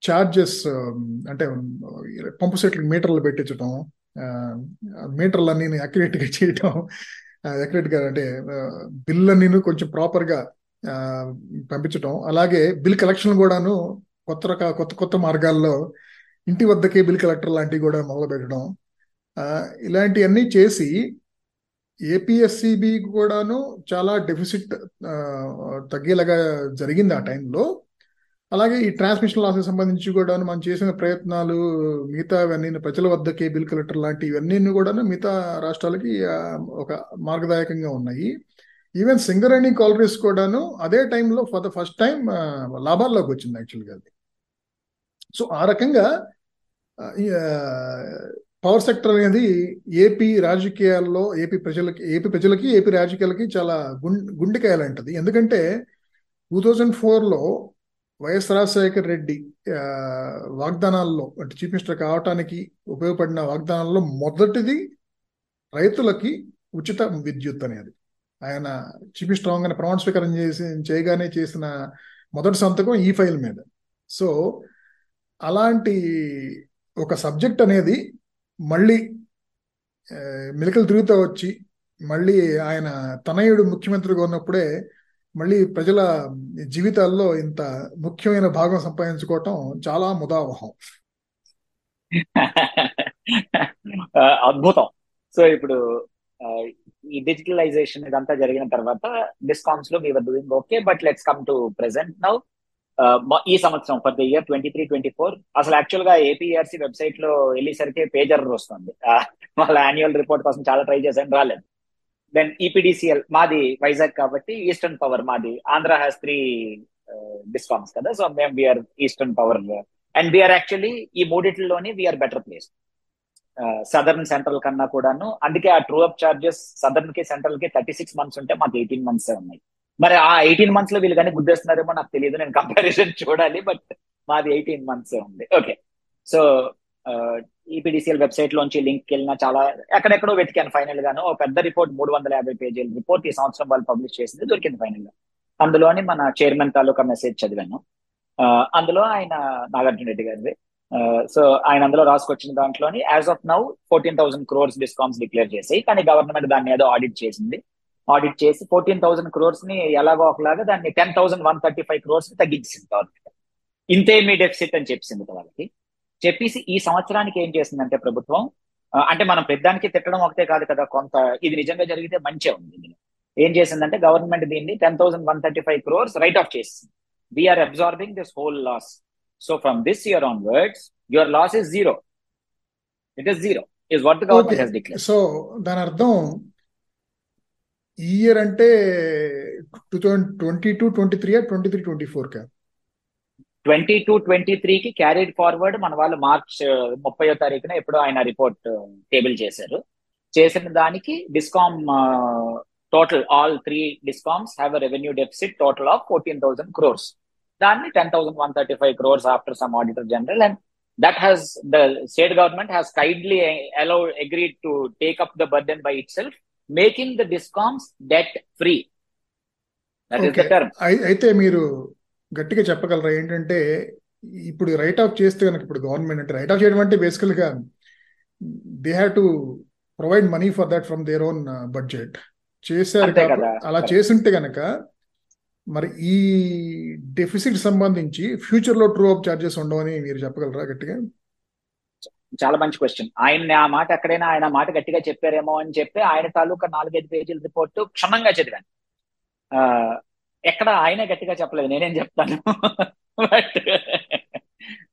ఛార్జెస్ అంటే పంపు సెట్లు మీటర్లు పెట్టించడం మీటర్లన్నీ అక్యురేట్గా చేయటం అక్యురేట్గా అంటే బిల్ అన్నీ కొంచెం ప్రాపర్గా పంపించటం అలాగే బిల్ కలెక్షన్ కూడాను కొత్త రక కొత్త కొత్త మార్గాల్లో ఇంటి వద్దకే బిల్ కలెక్టర్ లాంటివి కూడా మొదలు పెట్టడం ఇలాంటివన్నీ చేసి ఏపీఎస్సిబి కూడాను చాలా డెఫిసిట్ తగ్గేలాగా జరిగింది ఆ టైంలో. అలాగే ఈ ట్రాన్స్మిషన్ లాసెస్ సంబంధించి కూడా మనం చేసిన ప్రయత్నాలు మిగతా ఇవన్నీ ప్రజల వద్దకే బిల్ కలెక్టర్ లాంటి ఇవన్నీ కూడా మిగతా రాష్ట్రాలకి ఒక మార్గదాయకంగా ఉన్నాయి. ఈవెన్ సింగరేణి కాలరీస్ కూడాను అదే టైంలో ఫర్ ద ఫస్ట్ టైం లాభాల్లోకి వచ్చింది యాక్చువల్గా అది. సో ఆ రకంగా పవర్ సెక్టర్ అనేది ఏపీ రాజకీయాల్లో ఏపీ ప్రజలకి ఏపీ ప్రజలకి ఏపీ రాజకీయాలకి చాలా గుండెకాయ లాంటిది ఎందుకంటే టూ థౌజండ్ ఫోర్లో వైఎస్ రాజశేఖర్ రెడ్డి వాగ్దానాల్లో అంటే చీఫ్ మినిస్టర్ కావటానికి ఉపయోగపడిన వాగ్దానాల్లో మొదటిది రైతులకి ఉచిత విద్యుత్ అనేది. ఆయన చీఫ్ మినిస్టర్ అవగానే ప్రమాణ స్వీకారం చేసి చేయగానే చేసిన మొదటి సంతకం ఈ ఫైల్ మీద. సో అలాంటి ఒక సబ్జెక్ట్ అనేది మళ్ళీ మెలికలు తిరుగుతూ వచ్చి మళ్ళీ ఆయన తనయుడు ముఖ్యమంత్రిగా ఉన్నప్పుడే మళ్ళీ ప్రజల జీవితాల్లో ఇంత ముఖ్యమైన భాగం సంపాదించుకోవటం చాలా ముదావహం. అద్భుతం. సో ఇప్పుడు ఈ డిజిటలైజేషన్ ఇదంతా జరిగిన తర్వాత డిస్కామ్స్లో మీ doing okay but let's come to present now. ఈ సంవత్సరం for the year twenty three twenty four అసలు యాక్చువల్గా ఏపీఆర్సీ వెబ్సైట్లో వెళ్ళేసరికి పేజ్ ఎర్రర్ వస్తుంది. వాళ్ళ యాన్యువల్ రిపోర్ట్ కోసం చాలా ట్రై చేశాను రాలేదు. దెన్ ఈపీడిసిఎల్ మాది వైజాగ్ కాబట్టి ఈస్టర్న్ పవర్ మాది ఆంధ్ర హ్యాస్ త్రీ డిస్కామ్స్ కదా సో మేము we are eastern power and we are actually ఈ మూడిట్లలోనే we are better place southern central కన్నా కూడాను అందుకే ఆ ట్రూ అప్ చార్జెస్ సదర్న్కి సెంట్రల్కి థర్టీ సిక్స్ మంత్స్ ఉంటే మాకు ఎయిటీన్ మంత్స్ ఉన్నాయి. మరి ఆ ఎయిటీన్ మంత్స్లో వీళ్ళు కానీ గుద్దేస్తున్నారేమో నాకు తెలియదు నేను కంపారిజన్ చూడాలి బట్ మాది ఎయిటీన్ మంత్స్ ఉంది. ఓకే సో ఈపీడీసీఎల్ వెబ్సైట్ లోంచి లింక్ వెళ్ళినా చాలా ఎక్కడెక్కడో వెతికాను ఫైనల్ గాను. ఒక పెద్ద రిపోర్ట్ మూడు వందల యాభై పేజీల రిపోర్ట్ ఈ సంవత్సరం వాళ్ళు పబ్లిష్ చేసింది దొరికింది ఫైనల్గా. అందులోని మన చైర్మన్ తాలూకా మెసేజ్ చదివాను. అందులో ఆయన నాగార్జున రెడ్డి గారిది. సో ఆయన అందులో రాసుకొచ్చిన దాంట్లోని as of now fourteen thousand crores discounts declare చేసి కానీ గవర్నమెంట్ దాన్ని ఏదో ఆడిట్ చేసింది. ఆడిట్ చేసి ఫోర్టీన్ థౌసండ్ క్రోర్స్ని ఎలాగో ఒకలాగా దాన్ని ten thousand one thirty five క్రోర్స్ని తగ్గించింది గవర్నమెంట్ ఇంతే మీ డెఫిసిట్ అని చెప్పింది వాళ్ళకి. చెప్పేసి ఈ సంవత్సరానికి ఏం చేసిందంటే ప్రభుత్వం అంటే మనం పెద్దానికి తిట్టడం ఒకటే కాదు కదా కొంత ఇది నిజంగా జరిగితే మంచిగా ఉంది ఏం చేసిందంటే గవర్నమెంట్ దీన్ని ten thousand one thirty five crores write off చేసింది we are absorbing this whole loss so from this year onwards your loss is zero it is zero is what government so దాని అర్థం ఈ year అంటే two thousand twenty two twenty three twenty three twenty four కా twenty two twenty త్రీకి carried forward మన వాళ్ళు March ముప్పయో తారీఖున ఎప్పుడో ఆయన రిపోర్ట్ టేబుల్ చేశారు. చేసిన దానికి discom total all three discoms have a revenue deficit total of fourteen thousand crores దాన్ని ten thousand one thirty five crores after some auditor general and that has the state government has kindly allow agreed to take up the burden by itself making the discoms debt free అయితే మీరు గట్టిగా చెప్పగలరా? ఏంటంటే ఇప్పుడు right of చేస్తే కనుక ఇప్పుడు government అంటే రైట్ ఆఫ్ చేయడం అంటే బేసికల్గా they have to provide money for that from their own budget చేశారు అలా చేసుంటే గనక మరి ఈ డెఫిసిట్ సంబంధించి ఫ్యూచర్లో ట్రూ అప్ చార్జెస్ ఉండవని మీరు చెప్పగలరా గట్టిగా? చాలా మంచి క్వశ్చన్ ఆయన ఆ మాట ఎక్కడైనా ఆయన మాట గట్టిగా చెప్పారేమో అని చెప్పి ఆయన తాలూకా నాలుగైదు పేజీల రిపోర్ట్ క్షుణ్ణంగా చదివాను. ఎక్కడ ఆయన గట్టిగా చెప్పలేదు నేనేం చెప్తాను. But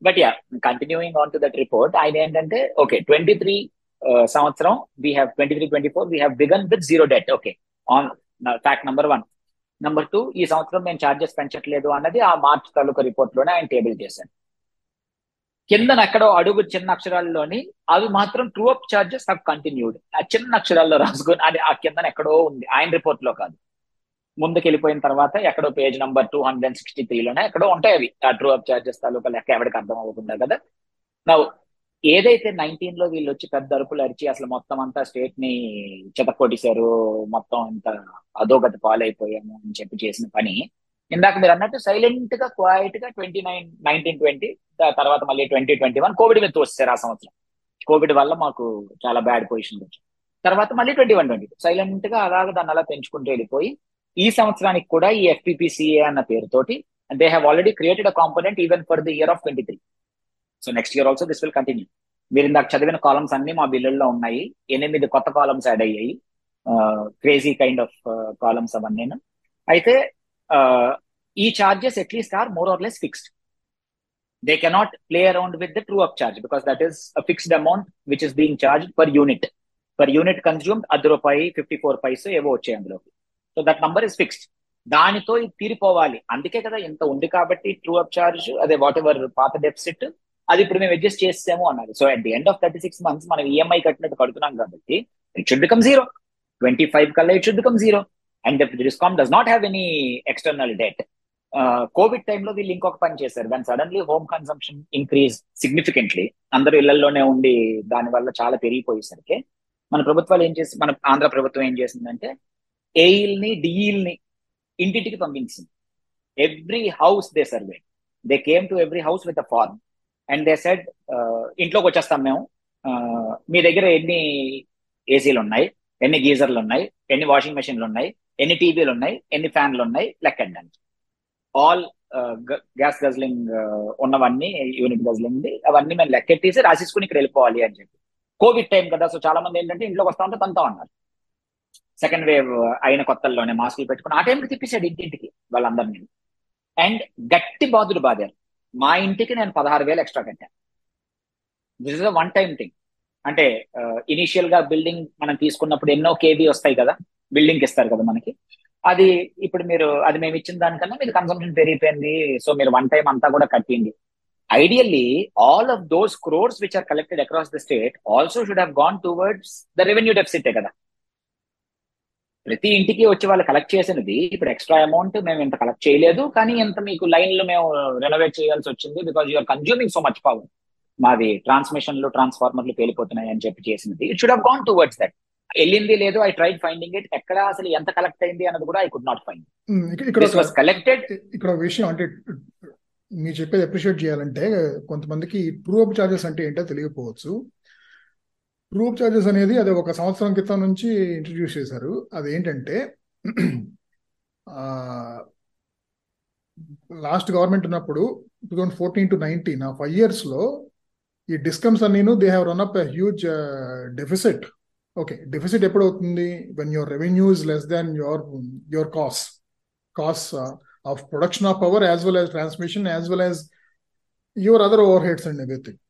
but yeah continuing on to that report ఆయన ఏంటంటే ఓకే ట్వంటీ త్రీ సంవత్సరం we have twenty three twenty four we have begun with zero debt okay on fact number one number two ఈ సంవత్సరం మేము ఛార్జెస్ పెంచట్లేదు అన్నది ఆ March తాలూకా రిపోర్ట్లోనే ఆయన table చేశాను కిందన ఎక్కడో అడుగు చిన్న అక్షరాల్లోని అవి మాత్రం true up charges have continued ఆ చిన్న అక్షరాల్లో రాసుకొని అది ఆ కిందన ఎక్కడో ఉంది. ఆయన రిపోర్ట్లో కాదు. ముందుకు వెళ్ళిపోయిన తర్వాత ఎక్కడో page number two hundred and sixty త్రీలోనే ఎక్కడో ఉంటాయి అవి. ఆ ట్రూ అప్ చార్జెస్ తాలూకా లెక్క ఎవరికి అర్థం అవ్వకుండా కదా. నా ఏదైతే నైన్టీన్లో వీళ్ళు వచ్చి పెద్ద అరుపులు అరిచి అసలు మొత్తం అంతా స్టేట్ని చెతకొట్టేశారు మొత్తం అంత అధోగతి పాలైపోయాము అని చెప్పి చేసిన పని ఇందాక మీరు అన్నట్టు సైలెంట్గా క్వైట్గా ట్వంటీ నైన్ నైన్టీన్ ట్వంటీ తర్వాత మళ్ళీ ట్వంటీ ట్వంటీ వన్ కోవిడ్ మీద తోస్తారు ఆ సంవత్సరం. కోవిడ్ వల్ల మాకు చాలా బ్యాడ్ పొజిషన్ వచ్చింది తర్వాత మళ్ళీ ట్వంటీ వన్ ట్వంటీ సైలెంట్గా అలాగ దాన్ని అలా పెంచుకుంటూ వెళ్ళిపోయి ఈ సంవత్సరానికి కూడా ఈ ఎఫ్పిపిసిఏ అన్న పేరుతోటి they have already created a component even for the year of twenty three so next year also this will continue మీరు ఇందాక చదివిన కాలమ్స్ అన్ని మా బిల్లుల్లో ఉన్నాయి. ఎనిమిది కొత్త కాలమ్స్ యాడ్ అయ్యాయి. క్రేజీ కైండ్ ఆఫ్ కాలమ్స్ అవన్నీ అయితే ఈ charges at least are more or less fixed they cannot play around with the true up charge because that is fixed amount which is being charge per unit per unit consumed అర్ధ రూపాయి fifty four paise ఏవో వచ్చాయి అందులోకి. So that number is fixed దానితో ఇది తీరిపోవాలి. అందుకే కదా ఇంత ఉంది కాబట్టి ట్రూ అప్ చార్జ్ అదే వాట్ ఎవర్ పాత డెఫిసిట్ అది ఇప్పుడు మేము అడ్జస్ట్ చేసాము అన్నారు. So at the end of thirty six months మనం ఈఎంఐ కట్టినట్టు కడుతున్నాం కాబట్టి it should become zero twenty five కల్లా it should become zero and discom does not have any external debt covid టైంలో వీళ్ళు ఇంకొక పని చేశారు. దాని suddenly home consumption increase significantly అందరూ ఇళ్ళలోనే ఉండి దాని వల్ల చాలా పెరిగిపోయేసరికి మన ప్రభుత్వాలు ఏం చేసి మన ఆంధ్ర ప్రభుత్వం ఏం చేసిందంటే ఏయిల్ని డిఈల్ని ఇంటింటికి పంపించింది. Every house they survey they came to every house with a form and they said ఇంట్లోకి వచ్చేస్తాం మేము. Uh, మీ దగ్గర ఎన్ని ఏసీలు ఉన్నాయి? ఎన్ని గీజర్లు ఉన్నాయి? ఎన్ని వాషింగ్ మెషిన్లు ఉన్నాయి? ఎన్ని టీవీలు ఉన్నాయి ఎన్ని ఫ్యాన్లు ఉన్నాయి లెక్కండి. ఆల్ గ్యాస్ గజ్లింగ్ ఉన్నవన్నీ యూనిట్ గజ్లింగ్ అవన్నీ మేము లెక్కెట్టేసి రాసేసుకుని ఇక్కడ వెళ్ళిపోవాలి అని చెప్పి. కోవిడ్ టైం కదా సో చాలా మంది ఏంటంటే ఇంట్లోకి వస్తా ఉంటే తనతో ఉన్నారు. సెకండ్ వేవ్ అయిన కొత్తల్లోనే మాస్కులు పెట్టుకుని ఆ టైంకి తిప్పేశాడు ఇంటింటికి వాళ్ళందరినీ. అండ్ గట్టి బాధులు బాధారు మా ఇంటికి నేను పదహారు వేలు ఎక్స్ట్రా కట్టాను. This is a one time thing అంటే uh, ఇనిషియల్గా బిల్డింగ్ మనం తీసుకున్నప్పుడు ఎన్నో కేబీ వస్తాయి కదా. బిల్డింగ్ ఇస్తారు కదా మనకి. అది ఇప్పుడు మీరు అది మేము ఇచ్చిన దానికన్నా మీరు కన్సంప్షన్ పెరిగిపోయింది. సో మీరు వన్ టైం అంతా కూడా కట్టింది. Ideally all of those crores which are collected across the state also should have gone towards the revenue డెఫిసిటే కదా. ప్రతి ఇంటికి వచ్చి వాళ్ళు కలెక్ట్ చేసినది ఇప్పుడు ఎక్స్ట్రా అమౌంట్ మేము ఇంత కలెక్ట్ చేయలేదు కానీ ఇంత మీకు లైన్లు మేము రెనోవేట్ చేయాల్సి వచ్చింది because you are consuming so much power మాది ట్రాన్స్మిషన్లు ట్రాన్స్ఫార్మర్లు పేలిపోతున్నాయి అని చెప్పి చేసినది. It should have gone towards that వెళ్ళింది లేదు ఐ ట్రైడ్ ఫైండింగ్ ఇట్ ఎక్కడ అసలు ఎంత కలెక్ట్ అయింది అన్నది కూడా ఐ కుడ్ నాట్ ఫైండ్ ఇక్కడ వాస్ కలెక్టెడ్ ఇక్కడ విషయం అంటే మీరు చెప్పేది అప్రిషియేట్ చేయాలంటే కొంతమందికి ప్రూఫ్ చార్జెస్ అంటే ఏంటో తెలియకపోవచ్చు. ప్రూఫ్ చార్జెస్ అనేది అది ఒక సంవత్సరం క్రితం నుంచి ఇంట్రడ్యూస్ చేశారు. అది ఏంటంటే లాస్ట్ గవర్నమెంట్ ఉన్నప్పుడు two thousand fourteen to nineteen ఆ ఫైవ్ ఇయర్స్లో ఈ discoms అన్నీను they have run up huge deficit okay deficit ఎప్పుడు అవుతుంది when your revenue is less than your your cost cost of production of power as well as transmission as well as your other overheads and everything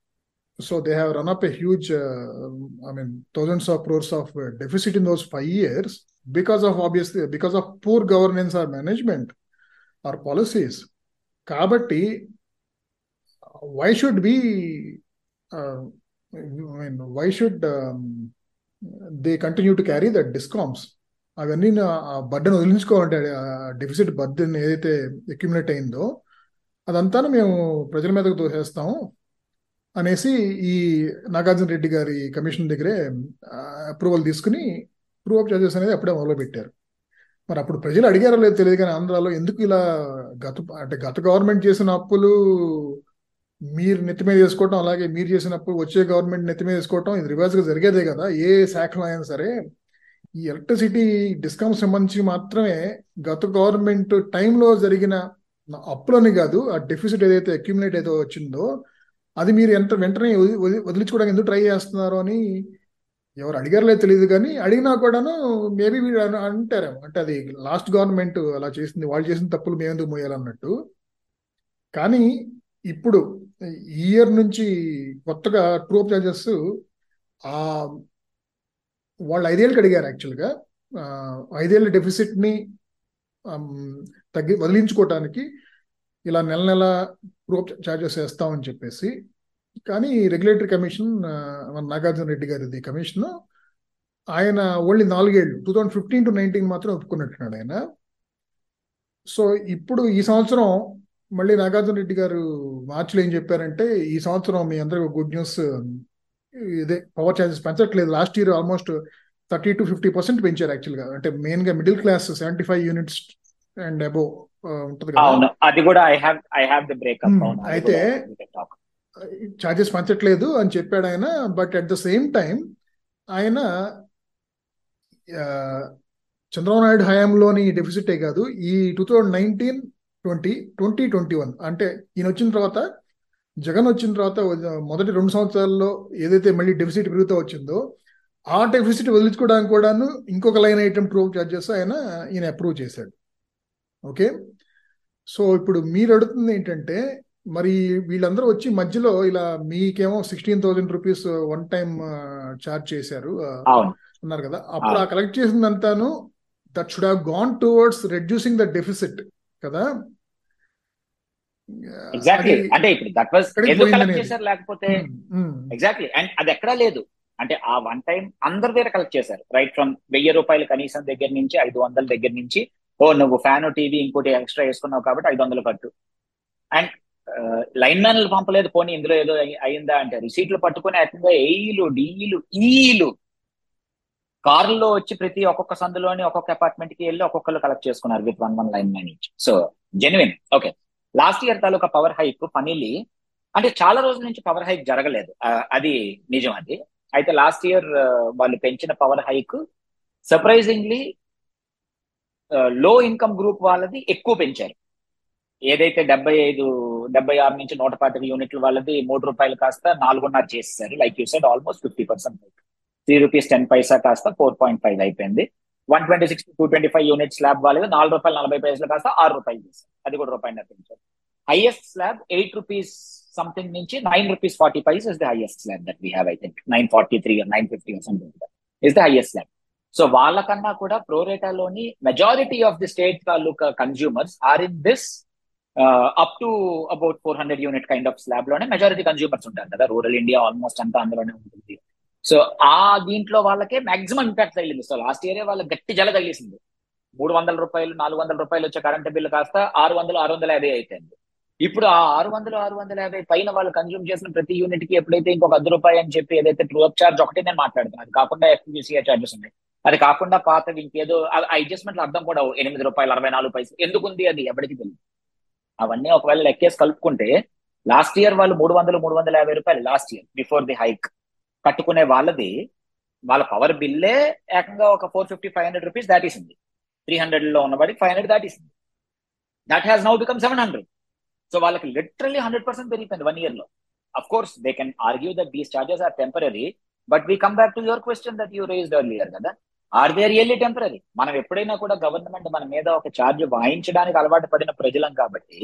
so they have run up a huge uh, i mean thousands of crores of uh, deficit in those five years because of obviously because of poor governance or management or policies kabatti why should we uh, i mean why should um, they continue to carry that discoms అవన్నీ బడ్డను వదిలించుకోవాలంటే deficit burden ఏదైతే ఎక్యుమినేట్ అయిందో అదంతా మేము ప్రజల మీదకు తోసేస్తాము అనేసి ఈ నాగార్జున రెడ్డి గారి కమిషన్ దగ్గరే అప్రూవల్ తీసుకుని ప్రూవ్ అప్ చార్జెస్ అనేది అప్పుడే మొదలు పెట్టారు మరి అప్పుడు ప్రజలు అడిగారో లేదు తెలియదు కానీ ఆంధ్రాలో ఎందుకు ఇలా గత అంటే గత గవర్నమెంట్ చేసిన అప్పులు మీరు నెత్తి మీద వేసుకోవటం అలాగే మీరు చేసినప్పుడు వచ్చే గవర్నమెంట్ నెత్తి మీద వేసుకోవటం ఇది రివర్స్గా జరిగేదే కదా. ఏ శాఖలో అయినా సరే ఈ ఎలక్ట్రిసిటీ డిస్కౌంట్ సంబంధించి మాత్రమే గత గవర్నమెంట్ టైంలో జరిగిన అప్పులని కాదు ఆ డెఫిసిట్ ఏదైతే అక్యుములేట్ అయితే వచ్చిందో అది మీరు ఎంత వెంటనే వదిలించుకోవడానికి ఎందుకు ట్రై చేస్తున్నారు అని ఎవరు అడిగారులే తెలియదు కానీ అడిగినా కూడాను మేబీ వీడు అంటారు. అంటే అది లాస్ట్ గవర్నమెంట్ అలా చేసింది వాళ్ళు చేసిన తప్పులు మేము ఎందుకు మోయాలన్నట్టు. కానీ ఇప్పుడు ఈ ఇయర్ నుంచి కొత్తగా ట్రూప్ చార్జెస్ ఆ వాళ్ళు ఐదేళ్ళకి అడిగారు యాక్చువల్గా ఐదేళ్ళ డెఫిసిట్ని తగ్గి వదిలించుకోవటానికి ఇలా నెల నెల ప్రూఫ్ చార్జెస్ వేస్తామని చెప్పేసి కానీ రెగ్యులేటరీ కమిషన్ మన నాగార్జున రెడ్డి గారిది కమిషన్ ఆయన ఓన్లీ నాలుగేళ్ళు two thousand fifteen to nineteen మాత్రం ఒప్పుకున్నట్టున్నాడు ఆయన. సో ఇప్పుడు ఈ సంవత్సరం మళ్ళీ నాగార్జున రెడ్డి గారు మార్చిలో ఏం చెప్పారంటే ఈ సంవత్సరం మీ అందరికి గుడ్ న్యూస్ ఇదే power charges పెంచట్లేదు. Last year almost thirty to fifty percent పెంచారు యాక్చువల్గా అంటే మెయిన్గా middle class seventy five units and above ఉంటది అవును. అది కూడా I have I have the breakup అయితే చార్జెస్ పంచట్లేదు అని చెప్పాడు ఆయన. But at the same time ఆయన చంద్రబాబు నాయుడు హయాంలోని డెఫిసిటే కాదు ఈ two thousand nineteen twenty twenty twenty one. అంటే ఈయన వచ్చిన తర్వాత జగన్ వచ్చిన తర్వాత మొదటి రెండు సంవత్సరాల్లో ఏదైతే మళ్ళీ డెఫిసిట్ పెరుగుతూ వచ్చిందో ఆ డెఫిసిట్ వదిలించుకోవడానికి కూడాను ఇంకొక లైన్ ఐటమ్ ప్రూవ్ చార్జెస్ ఆయన ఈయన అప్రూవ్ చేశాడు. ఓకే? సో ఇప్పుడు మీరు అడుగుతుంది ఏంటంటే మరి వీళ్ళందరూ వచ్చి మధ్యలో ఇలా మీకేమో sixteen thousand rupees one time charge చేశారు అన్నారు కదా. అప్పుడు ఆ collect చేసిందంతాను that should have gone towards reducing the deficit కదా? ఎగ్జాక్ట్లీ అంటే ఇప్పుడు దట్ వాజ్ ఎందుకు కలెక్ట్ చేశారు లేకపోతే? ఎగ్జాక్ట్లీ అండ్ అది ఎక్కడా లేదు. అంటే ఆ వన్ టైం అందరి దగ్గర కలెక్ట్ చేశారు. రైట్ ఫ్రమ్ వెయ్యి రూపాయలు కనీసం దగ్గర నుంచి ఐదు వందల దగ్గర నుంచి ఓ నువ్వు ఫ్యాన్ టీవీ ఇంకోటి ఎక్స్ట్రా వేసుకున్నావు కాబట్టి ఐదు వందలు కట్టు. అండ్ లైన్ మ్యాన్లు పంపలేదు పోనీ ఇందులో ఏదో అయిందా అంటే రిసీట్లు పట్టుకుని ఏకంగా ఎయిలు డీలు ఈలు కార్లో వచ్చి ప్రతి ఒక్కొక్క సందులోని ఒక్కొక్క అపార్ట్మెంట్కి వెళ్ళి ఒక్కొక్కరు కలెక్ట్ చేసుకున్నారు with one one lineman so genuine okay last year taluka power hike funnily అంటే చాలా రోజుల నుంచి పవర్ హైక్ జరగలేదు. అది నిజం అది. అయితే లాస్ట్ ఇయర్ వాళ్ళు పెంచిన power hike surprisingly low income group వాళ్ళది ఎక్కువ పెంచారు. ఏదైతే డెబ్బై ఐదు డెబ్బై ఆరు నుంచి నూట పాతిక యూనిట్ల వాళ్ళది మూడు రూపాయలు కాస్త నాలుగున్నర చేస్తారు like you said almost fifty percent three rupees ten paisa కాస్త ఫోర్ పాయింట్ ఫైవ్ అయిపోయింది. One twenty six two twenty five unit slab వాళ్ళు నాలుగు రూపాయలు నలభై పైసలు కాస్త ఆరు రూపాయలు చేశారు. అది కూడా రూపాయలు పెంచారు highest slab eight rupees something నుంచి nine rupees forty paise is the highest slab that we have I think nine forty three nine fifty something is the highest slab so వాళ్ళకన్నా కూడా ప్రోరేటాలోని majority of the state taluka consumers are in this up to about four hundred unit kind of స్లాబ్లోనే majority consumers ఉంటారు కదా. Rural India almost అంతా అందులోనే ఉంటుంది. So ఆ దీంట్లో వాళ్ళకే మాక్సిమం ఇంపాక్ట్ తగిలింది. సో లాస్ట్ ఇయరే వాళ్ళకి గట్టి జల తగిలిసింది. మూడు వందల రూపాయలు నాలుగు వందల రూపాయలు వచ్చే కరెంట్ బిల్లు కాస్త ఆరు వందలు ఆరు వందల యాభై అయిపోయింది. ఇప్పుడు ఆ ఆరు వందలు ఆరు వందల యాభై పైన వాళ్ళు కన్జ్యూమ్ చేసిన ప్రతి యూనిట్కి ఎప్పుడైతే ఇంకొక అర్ధ రూపాయి అని చెప్పి ఏదైతే ట్రూ అప్ చార్జ్ ఒకటి నేను మాట్లాడుతున్నాను అది కాకుండా ఎఫ్యూసీఏ చార్జెస్ ఉన్నాయి. అది కాకుండా పాతవి ఇంకేదో అడ్జస్ట్మెంట్ అర్థం కూడా ఎనిమిది రూపాయలు అరవై నాలుగు పైసలు. ఎందుకు ఉంది అది? ఎవరికి తెలియదు అవన్నీ ఒకవేళ లెక్కేసి కలుపుకుంటే లాస్ట్ ఇయర్ వాళ్ళు మూడు వందలు మూడు వందల యాభై రూపాయలు last year before the hike కట్టుకునే వాళ్ళది వాళ్ళ పవర్ బిల్లే ఏకంగా ఒక four fifty five hundred rupees దాటేసింది. Three హండ్రెడ్లో ఉన్నవాడికి five hundred దాటేసింది. That has now become seven hundred so వాళ్ళకి లిటరలీ హండ్రెడ్ పర్సెంట్ పెరిగిపోయింది వన్ ఇయర్లో. Of course they can argue that these charges are temporary but we come back to your question that you raise earlier కదా. Are they really temporary మనం ఎప్పుడైనా కూడా government మన మీద ఒక ఛార్జ్ వాయించడానికి అలవాటు పడిన ప్రజలం కాబట్టి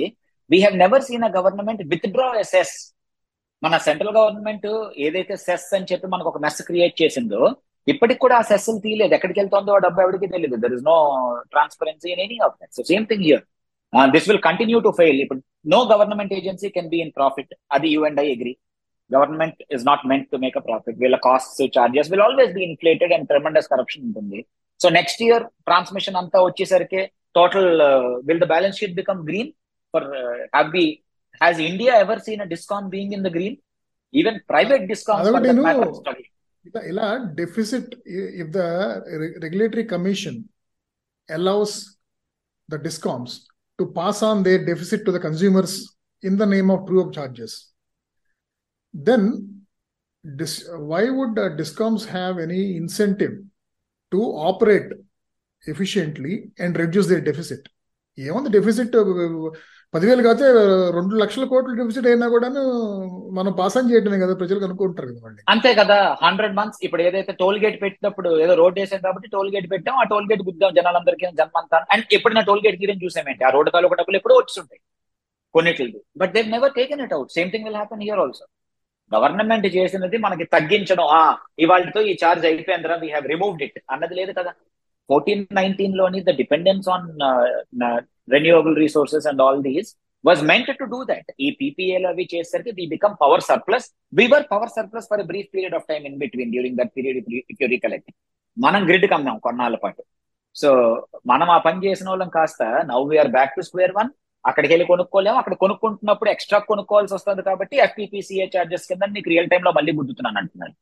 we have never seen a government withdraw మన సెంట్రల్ గవర్నమెంట్ ఏదైతే సెస్ అని చెప్పి మనకు ఒక మెస్ క్రియేట్ చేసిందో ఇప్పటికి కూడా ఆ సెస్ తీయలేదు. ఎక్కడికి వెళ్తుందో ఆ డబ్బు ఎవరికి తెలియదు there is no transparency in any of that so same thing here this will continue to fail ఇప్పుడు no government agency can be in profit అది you and I agree government is not meant to make a profit వీళ్ళ cost charges will always be inflated and tremendous corruption ఉంటుంది. So next year transmission అంతా వచ్చేసరికి total will the balance sheet become green for have be has India ever seen a discount being in the green? Even private discounts for that know, study. Deficit, if the regulatory commission allows the discoms to pass on their deficit to the consumers in the name of true-up charges, then dis- why would uh, discoms have any incentive to operate efficiently and reduce their deficit? Even the deficit uh, పదివేలు కాకపోతే రెండు లక్షల కోట్లు deficit అయినా కూడాను మనం pass on చేయటమే కదా ప్రజలు అనుకుంటారు కదండి అంతే కదా హండ్రెడ్ మంత్స్ ఇప్పుడు ఏదైతే టోల్ గేట్ పెట్టినప్పుడు ఏదో రోడ్ వేసాం కాబట్టి టోల్ గేట్ పెట్టాం ఆ టోల్ గేట్ గుద్దాం జనాలందరికీ జన్మంతా అండ్ ఎప్పుడైనా టోల్ గేట్ తీరని చూసామేంటి? ఆ రోడ్డు తాలూకా డబ్బులు ఎప్పుడూ వచ్చుంటాయి కొన్నిటిది but they never taken it out same thing will happen here also government చేసినది మనకి తగ్గించడం. ఆ ఇవాళతో ఈ చార్జ్ అయిపోయిందిరా వీ హ్యావ్ రిమూవ్డ్ ఇట్ అన్నది లేదు కదా. Fourteen నైన్టీన్లోని the dependence on renewable resources and all these was meant to do that ఈ పీపీఏలు అవి చేసేసరికి we become power surplus we were power surplus for brief period of time in between during that period if you recollect మనం grid కమ్మాం కొన్నాళ్ళ పాటు. So మనం ఆ పని చేసిన వాళ్ళం కాస్త now we are back to square one అక్కడికి వెళ్ళి కొనుక్కోలేము. అక్కడ కొనుక్కుంటున్నప్పుడు ఎక్స్ట్రా కొనుక్కోవాల్సి వస్తుంది కాబట్టి ఎఫ్పీపీసీఏ చార్జెస్ కింద నీకు రియల్ టైమ్లో మళ్ళీ గుద్దుతున్నాను అంటున్నాను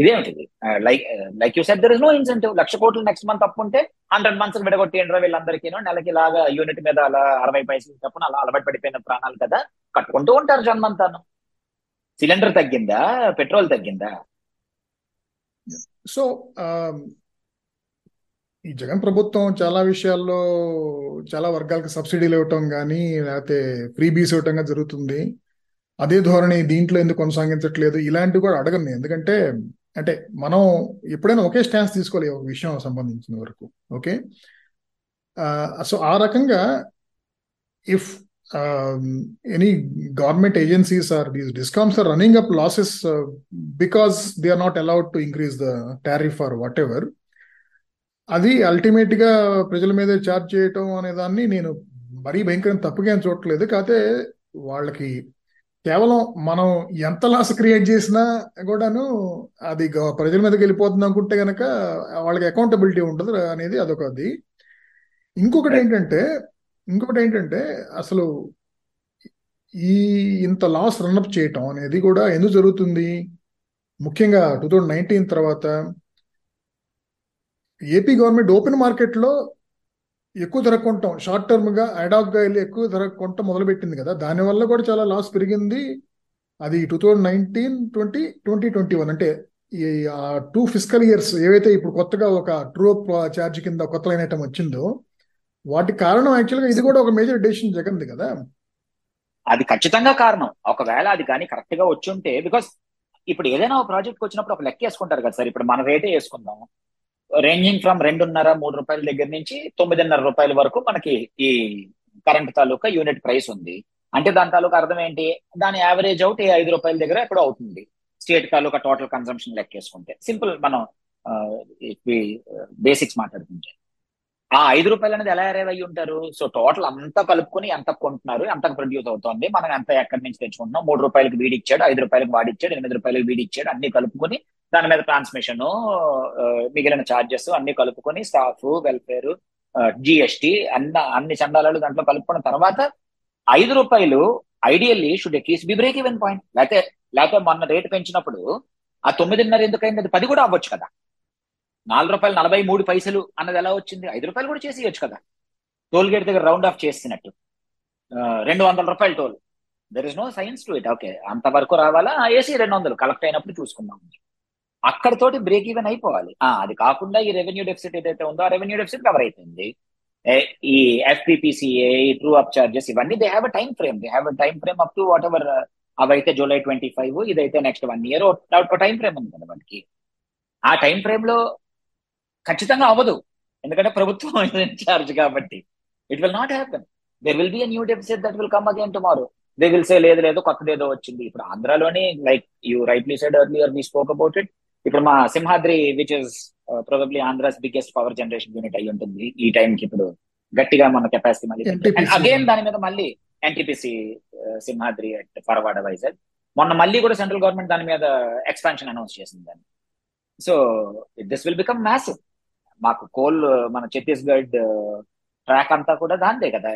ఇదేమిటిది like like you set there is no incentive lakh కోట్లు నెక్స్ట్ మంత్ అప్పు ఉంటే హండ్రెడ్ మంత్స్ విడగొట్టేయండి వీళ్ళందరికీ నెలకి ఇలాగా యూనిట్ మీద అలా అరవై పైసలు తప్పున అలా అలవాటు పడిపోయిన ప్రాణాలు కదా. కట్టుకుంటూ ఉంటారు జన్మంతాను సిలిండర్ తగ్గిందా? పెట్రోల్ తగ్గిందా? సో um, ఈ జగన్ ప్రభుత్వం చాలా విషయాల్లో చాలా వర్గాలకు సబ్సిడీలు ఇవ్వటం కానీ లేకపోతే ఫ్రీ బీస్ ఇవ్వటం కానీ జరుగుతుంది. అదే ధోరణి దీంట్లో ఎందుకు కొనసాగించట్లేదు? ఇలాంటివి కూడా అడగను ఎందుకంటే అంటే మనం ఎప్పుడైనా ఒకే స్టాన్స్ తీసుకోవాలి ఒక విషయం సంబంధించిన వరకు ఓకే? సో ఆ రకంగా if any government agencies are these discoms are running up losses because they are not allowed to increase the tariff or whatever అది అల్టిమేట్గా ప్రజల మీద ఛార్జ్ చేయటం అనే దాన్ని నేను మరీ భయంకరంగా తప్పుగా చూడట్లేదు. కాకపోతే వాళ్ళకి కేవలం మనం ఎంత లాస్ క్రియేట్ చేసినా కూడాను అది ప్రజల మీదకి వెళ్ళిపోతుంది అనుకుంటే కనుక వాళ్ళకి అకౌంటబిలిటీ ఉంటుంది అనేది అదొకది ఇంకొకటి ఏంటంటే ఇంకొకటి ఏంటంటే అసలు ఈ ఇంత లాస్ రన్అప్ చేయటం అనేది కూడా ఎందుకు జరుగుతుంది? ముఖ్యంగా టూ థౌజండ్ నైన్టీన్ తర్వాత ఏపీ గవర్నమెంట్ ఓపెన్ మార్కెట్లో ఎక్కువ ధర కొంటాం. షార్ట్ టర్మ్గా అడాగ్గా వెళ్ళి ఎక్కువ ధర కొంటాం మొదలుపెట్టింది కదా. దానివల్ల కూడా చాలా లాస్ పెరిగింది. అది two thousand nineteen twenty twenty twenty one అంటే ఈ టూ ఫిజికల్ ఇయర్స్ ఏవైతే ఇప్పుడు కొత్తగా ఒక ట్రూ ఛార్జ్ కింద కొత్త లైన్ ఐటమ్ వచ్చిందో వాటి కారణం యాక్చువల్గా ఇది కూడా ఒక మేజర్ డెసిషన్ జగన్ది కదా. అది ఖచ్చితంగా కారణం. ఒకవేళ అది కానీ కరెక్ట్గా వచ్చుంటే బికాస్ ఇప్పుడు ఏదైనా ఒక ప్రాజెక్ట్ వచ్చినప్పుడు ఒక లెక్క వేసుకుంటారు కదా సార్. ఇప్పుడు మన రేటే వేసుకుందాం. రేంజింగ్ ఫ్రమ్ రెండున్నర మూడు రూపాయల దగ్గర నుంచి తొమ్మిదిన్నర రూపాయల వరకు మనకి ఈ కరెంట్ తాలూకా యూనిట్ ప్రైస్ ఉంది. అంటే దాని తాలూకా అర్థం ఏంటి? దాని యావరేజ్ అవుట్ ఈ ఐదు రూపాయల దగ్గర ఎక్కడో అవుతుంది. స్టేట్ తాలూకా టోటల్ కన్సంప్షన్ లెక్కేసుకుంటే. సింపుల్ మనం బేసిక్స్ మాట్లాడుకుంటే. ఆ ఐదు రూపాయలు అనేది ఎలా అరేవ్ అయ్యి ఉంటారు? సో టోటల్ అంతా కలుపుకొని ఎంత కొంటున్నారు? ఎంత ప్రొడ్యూస్ అవుతుంది. మనం ఎంత ఎక్కడి నుంచి తెచ్చుకుంటున్నాం? మూడు రూపాయలకు వీడిచ్చాడు ఐదు రూపాయలకు వాడిచ్చాడు ఎనిమిది రూపాయలకు వీడిచ్చాడు అన్ని కలుపుకొని దాని మీద ట్రాన్స్మిషన్ మిగిలిన ఛార్జెస్ అన్ని కలుపుకొని స్టాఫ్ వెల్ఫేర్ జిఎస్టి అన్ని అన్ని చందాలలో దాంట్లో కలుపుకున్న తర్వాత ఐదు రూపాయలు ఐడియల్లీ షుడ్ ఎకీస్ బి బ్రేక్ ఈవెన్ పాయింట్ లేకపోతే లేకపోతే మొన్న రేటు పెంచినప్పుడు ఆ తొమ్మిదిన్నర ఎందుకైంది అది పది కూడా అవ్వచ్చు కదా. నాలుగు రూపాయలు నలభై మూడు పైసలు అన్నది ఎలా వచ్చింది? ఐదు రూపాయలు కూడా చేసేయచ్చు కదా. టోల్ గేట్ దగ్గర రౌండ్ ఆఫ్ చేసినట్టు రెండు వందల రూపాయలు toll there is no sense to it okay అంతవరకు రావాలా? ఏసీ రెండు వందలు. కలెక్ట్ అయినప్పుడు చూసుకుందాం. అక్కడతోటి బ్రేక్ ఈవెన్ అయిపోవాలి. అది కాకుండా ఈ రెవెన్యూ డెఫిసిట్ ఏదైతే ఉందో ఆ రెవెన్యూ డెఫిసిట్ కవర్ అయిపోయింది. ఈ ఎఫ్పిపిసిఏ ట్రూ అప్ చార్జెస్ ఇవన్నీ they have a time frame they have a time frame up to whatever అవైతే జూలై ట్వంటీ ఫైవ్ ఇదైతే next one year time frame ఉంది కదా మనకి ఆ టైం ఫ్రేమ్లో ఖచ్చితంగా అవ్వదు. ఎందుకంటే ప్రభుత్వం ఇన్ఛార్జ్ కాబట్టి. It will not happen there will be a new deficit that will come again tomorrow they will say లేదు లేదు కొత్తది ఏదో వచ్చింది. ఇప్పుడు ఆంధ్రాలోనే like you rightly said earlier we spoke about it ఇప్పుడు మా Simhadri which is probably Andhra's biggest power generation unit అయి ఉంటుంది. ఈ టైంకి ఇప్పుడు గట్టిగా మన కెపాసిటీ మళ్ళీ అగైన్ దాని మీద మళ్ళీ ఎన్టీపీసీ సింహాద్రి అట్ ఫర్వాడ వైజాగ్ మొన్న మళ్ళీ కూడా సెంట్రల్ గవర్నమెంట్ దాని మీద ఎక్స్పాన్షన్ అనౌన్స్ చేసింది దాన్ని. So this will become massive మాకు కోల్ మన ఛత్తీస్గఢ్ ట్రాక్ అంతా కూడా దాందే కదా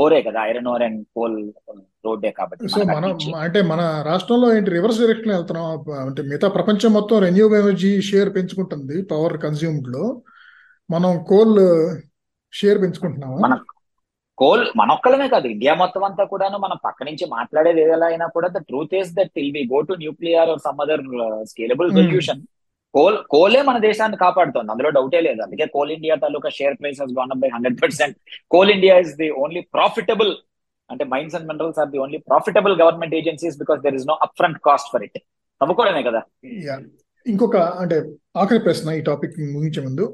ఓరే కదా ఐరన్ ఓర్ అండ్ కోల్ రోడ్డే కాబట్టి సో మనం అంటే మన రాష్ట్రంలో ఏంటి రివర్స్ డైరెక్షన్ వెళ్తున్నాం. అంటే మిగతా ప్రపంచం మొత్తం రెన్యూబుల్ ఎనర్జీ షేర్ పెంచుకుంటుంది పవర్ కన్స్యూమ్డ్లో. మనం కోల్ షేర్ పెంచుకుంటున్నామా? మన కోల్ మనొక్కలమే కాదు ఇండియా మొత్తం అంతా కూడాను మనం పక్క నుంచి మాట్లాడేది ఏదైనా అయినా కూడా the truth is that will be go to nuclear or some other scalable solution coal కోలే మన దేశాన్ని కాపాడుతుంది. అందులో డౌటే లేదు. అందుకే coal India taluka share price has gone up by hundred percent Coal India is the only profitable అంటే mines and minerals are the only profitable government agencies because there is no up front cost for it నమ్ముకోవడమే కదా ఇంకొక అంటే ఆఖరి ప్రశ్న ఈ topic ముగించే ముందు.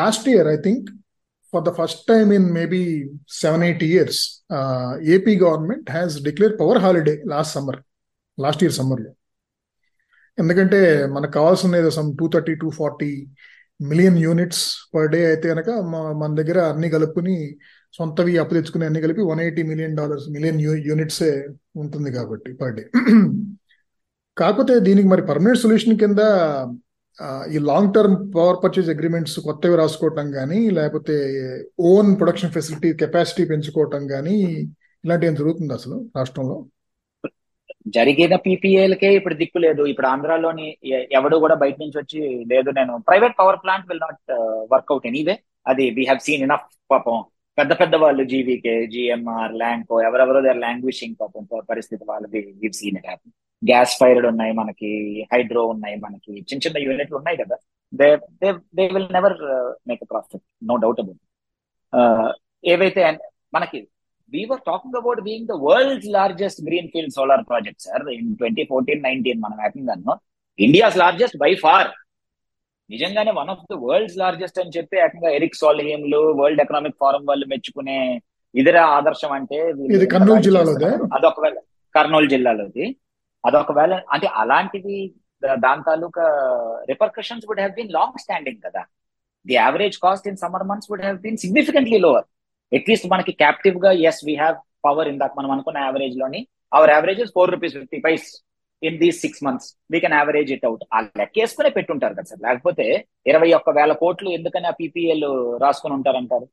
Last year I think for the first time in maybe seven eight years AP government has declare power holiday last summer last year సమ్మర్లో ఎందుకంటే మనకు కావాల్సిన some two thirty two forty million units per day అయితే కనుక మన దగ్గర అన్ని కలుపుకుని సొంతవి అప్పు తెచ్చుకుని అన్ని కలిపి one eighty million dollars million యూనిట్సే ఉంటుంది కాబట్టి పర్ డే. కాకపోతే దీనికి మరి పర్మనెంట్ సొల్యూషన్ కింద ఈ long term power purchase agreements కొత్తవి రాసుకోవటం కానీ లేకపోతే ఓన్ ప్రొడక్షన్ ఫెసిలిటీ కెపాసిటీ పెంచుకోవటం కానీ ఇలాంటి ఏం జరుగుతుంది అసలు రాష్ట్రంలో? జరిగిన పీపీఏలకే ఇప్పుడు దిక్కు లేదు. ఇప్పుడు ఆంధ్రాలోని ఎవడు కూడా బయట నుంచి వచ్చి లేదు నేను private power plant will not work out anyway అది వీ హ్యావ్ సీన్ ఇనఫ్ పాపం పెద్ద పెద్ద వాళ్ళు జీవీకే జిఎంఆర్ ల్యాంకో ఎవరెవరో దే లాంగ్విషింగ్ పాపం పరిస్థితి వాళ్ళది we've seen it happy gas fired ఉన్నాయి మనకి హైడ్రో ఉన్నాయి మనకి చిన్న చిన్న యూనిట్లు ఉన్నాయి కదా. They they they will never make profit no doubt about ఏవైతే మనకి we were talking about being the world's largest greenfield solar project, sir, in 2014-19 మనం ఇండియాస్ లార్జెస్ట్ బై ఫార్ నిజంగానే one of the world's largest అని చెప్పి ఏకంగా Erik సోల్హేమ్లు World Economic Forum వాళ్ళు మెచ్చుకునే ఇదిరా ఆదర్శం అంటే కర్నూలు జిల్లాలో అదొకవేళ కర్నూలు జిల్లాలోది. అదొకవేళ అంటే అలాంటివి దాని తాలూకా repercussions would have been long standing కదా. The average cost in summer months would have been significantly lower at least మనకి క్యాప్టివ్గా ఎస్ వీ హ్యావ్ పవర్ ఇందాక మనం అనుకున్న యావరేజ్లోని. Our average four rupees fifty paise in these six months we can average it out ఆ లెక్కేసుకునే పెట్టుంటారు కదా sir. లేకపోతే ఇరవై ఒక్క వేల కోట్లు ఎందుకని ఆ పీపీఎల్ రాసుకుని ఉంటారంటారు?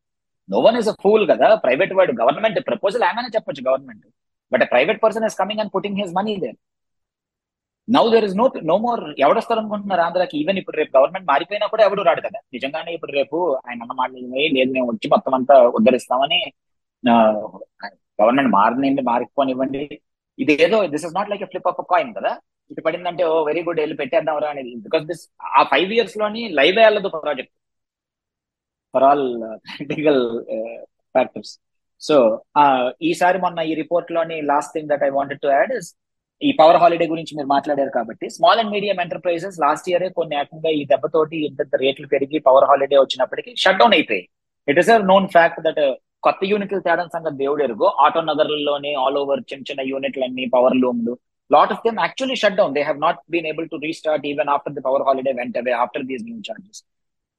No one is a fool కదా. ప్రైవేట్ వాడు గవర్నమెంట్ ప్రపోజల్ ఏమైనా చెప్పొచ్చు government but private person is coming and putting his money there now there is no no more ఎవడొస్తారు అనుకుంటున్నారు ఆంధ్రాకి? ఈవెన్ ఇప్పుడు రేపు గవర్నమెంట్ మారిపోయినా కూడా ఎవడు రాడు కదా? నిజంగానే ఇప్పుడు రేపు ఆయన అన్న మాట లేదు మేము వచ్చి మొత్తం అంతా ఉద్ధరిస్తామని గవర్నమెంట్ మారనివ్వండి మారిపోనివ్వండి. ఇది ఏదో this is not like flip of coin కదా? ఇటు పడిందంటే ఓ వెరీ గుడ్ వెళ్ళి పెట్టేద్దాం రా అనేది. బికాస్ దిస్ ఆ ఫైవ్ ఇయర్స్లోని live అయ్యలేదు project for all practical factors so ఈసారి మొన్న ఈ రిపోర్ట్లోని last thing that I wanted to add is ఈ పవర్ హాలిడే గురించి మీరు మాట్లాడారు కాబట్టి small and medium enterprises last year కొన్ని ఏకంగా ఈ దెబ్బతోటి ఇంత రేట్లు పెరిగి పవర్ హాలిడే వచ్చినప్పటికీ షట్ డౌన్ అయిపోయాయి. It is a known fact that కొత్త యూనిట్లు తేడం సంగతి దేవుడు ఎరుగు. ఆటో నగర్లలోనే ఆల్ ఓవర్ చిన్న చిన్న యూనిట్లన్నీ power లూమ్లు lot of them actually shut down they have not been able to restart even after the power holiday వెంట అవే ఆఫ్టర్ దీస్ న్యూ చార్జెస్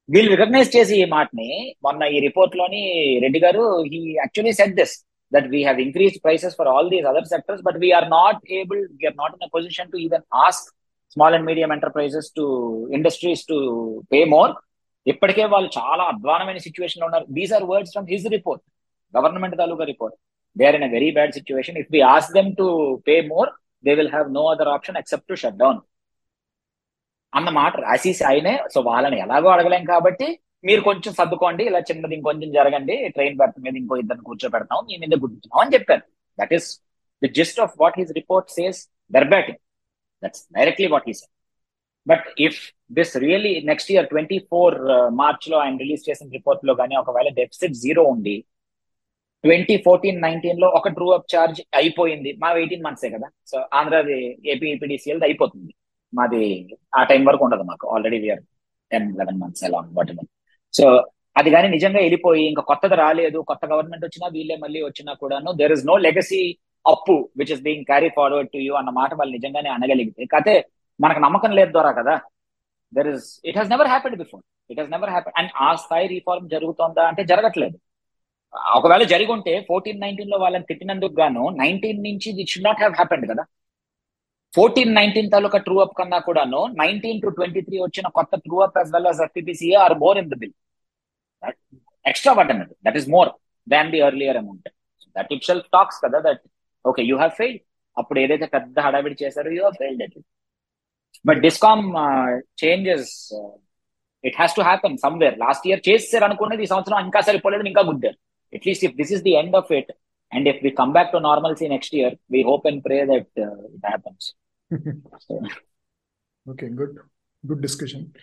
వీళ్ళు రికగ్నైజ్ చేసి ఈ మాటని మొన్న ఈ రిపోర్ట్లోని Reddy garu he actually set this that we have increased prices for all these other sectors, but we are not able, we are not in a position to even ask small and medium enterprises to industries to pay more ఇప్పటికే వాళ్ళు చాలా అధ్వానమైన సిచ్యువేషన్లో ఉన్నారు. These are words from his report government taluka report they are in a very bad situation if we ask them to pay more they will have no other option except to shut down అన్న మాట రాసేసి ఆయనే so వాళ్ళని ఎలాగో అడగలేం కాబట్టి మీరు కొంచెం సర్దుకోండి ఇలా చిన్నది ఇంకొంచెం జరగండి ట్రైన్ బెర్త్ మీద ఇంకో ఇద్దరిని కూర్చోబెడతాం మీ మీద గుర్తున్నాం అని చెప్పారు. That is the just of what his report says దర్బాటింగ్ that's directly what he said but if this really next year twenty four మార్చ్లో ఆయన రిలీజ్ చేసిన రిపోర్ట్లో కానీ ఒకవేళ డెఫిసిట్ జీరో ఉండి ట్వంటీ ఫోర్టీన్ నైన్టీన్లో ఒక ట్రూ అప్ చార్జ్ అయిపోయింది. మా ఎయిటీన్ మంత్సే కదా. సో ఆంధ్రాది ఏపీ ఏపీడీసీఎల్ అయిపోతుంది. మాది ఆ టైం వరకు ఉండదు మాకు. Already we are ten eleven months ఎలా వాటి సో అది కానీ నిజంగా వెళ్ళిపోయి ఇంకా కొత్తది రాలేదు కొత్త గవర్నమెంట్ వచ్చినా వీళ్ళే మళ్ళీ వచ్చినా కూడాను దేర్ ఇస్ నో లెగసీ అప్పు which is being carry forward to you అన్న మాట వాళ్ళు నిజంగానే అనగలిగితే. కాకపోతే మనకు నమ్మకం లేదు ద్వారా కదా. There is it has never happened before it has never happen and ఆ స్థాయి రీఫార్మ్ జరుగుతోందా అంటే జరగట్లేదు. ఒకవేళ జరిగి ఉంటే ఫోర్టీన్ నైన్టీన్లో వాళ్ళని తిట్టినందుకు గాను నైన్టీన్ నుంచి it should not have happened కదా. ఫోర్టీన్ నైన్టీన్ తాలూకా ట్రూ అప్ కన్నా కూడాను నైన్టీన్ టు ట్వంటీ త్రీ వచ్చిన కొత్త true up as well as FTPCA are more in the bill extra button that is more than the earlier amount that itself tax కదా that okay you have fail అప్పుడు ఏదైతే పెద్ద హడావిడి చేశారో you have failed it but discom changes it has to happen somewhere last year చేస్తారు అనుకునేది ఈ సంవత్సరం ఇంకా సరిపోలేదు ఇంకా గుద్దారు. At least if this is the end of it And if we come back to normalcy next year, we hope and pray that uh, it happens. so. Okay, good. Good discussion.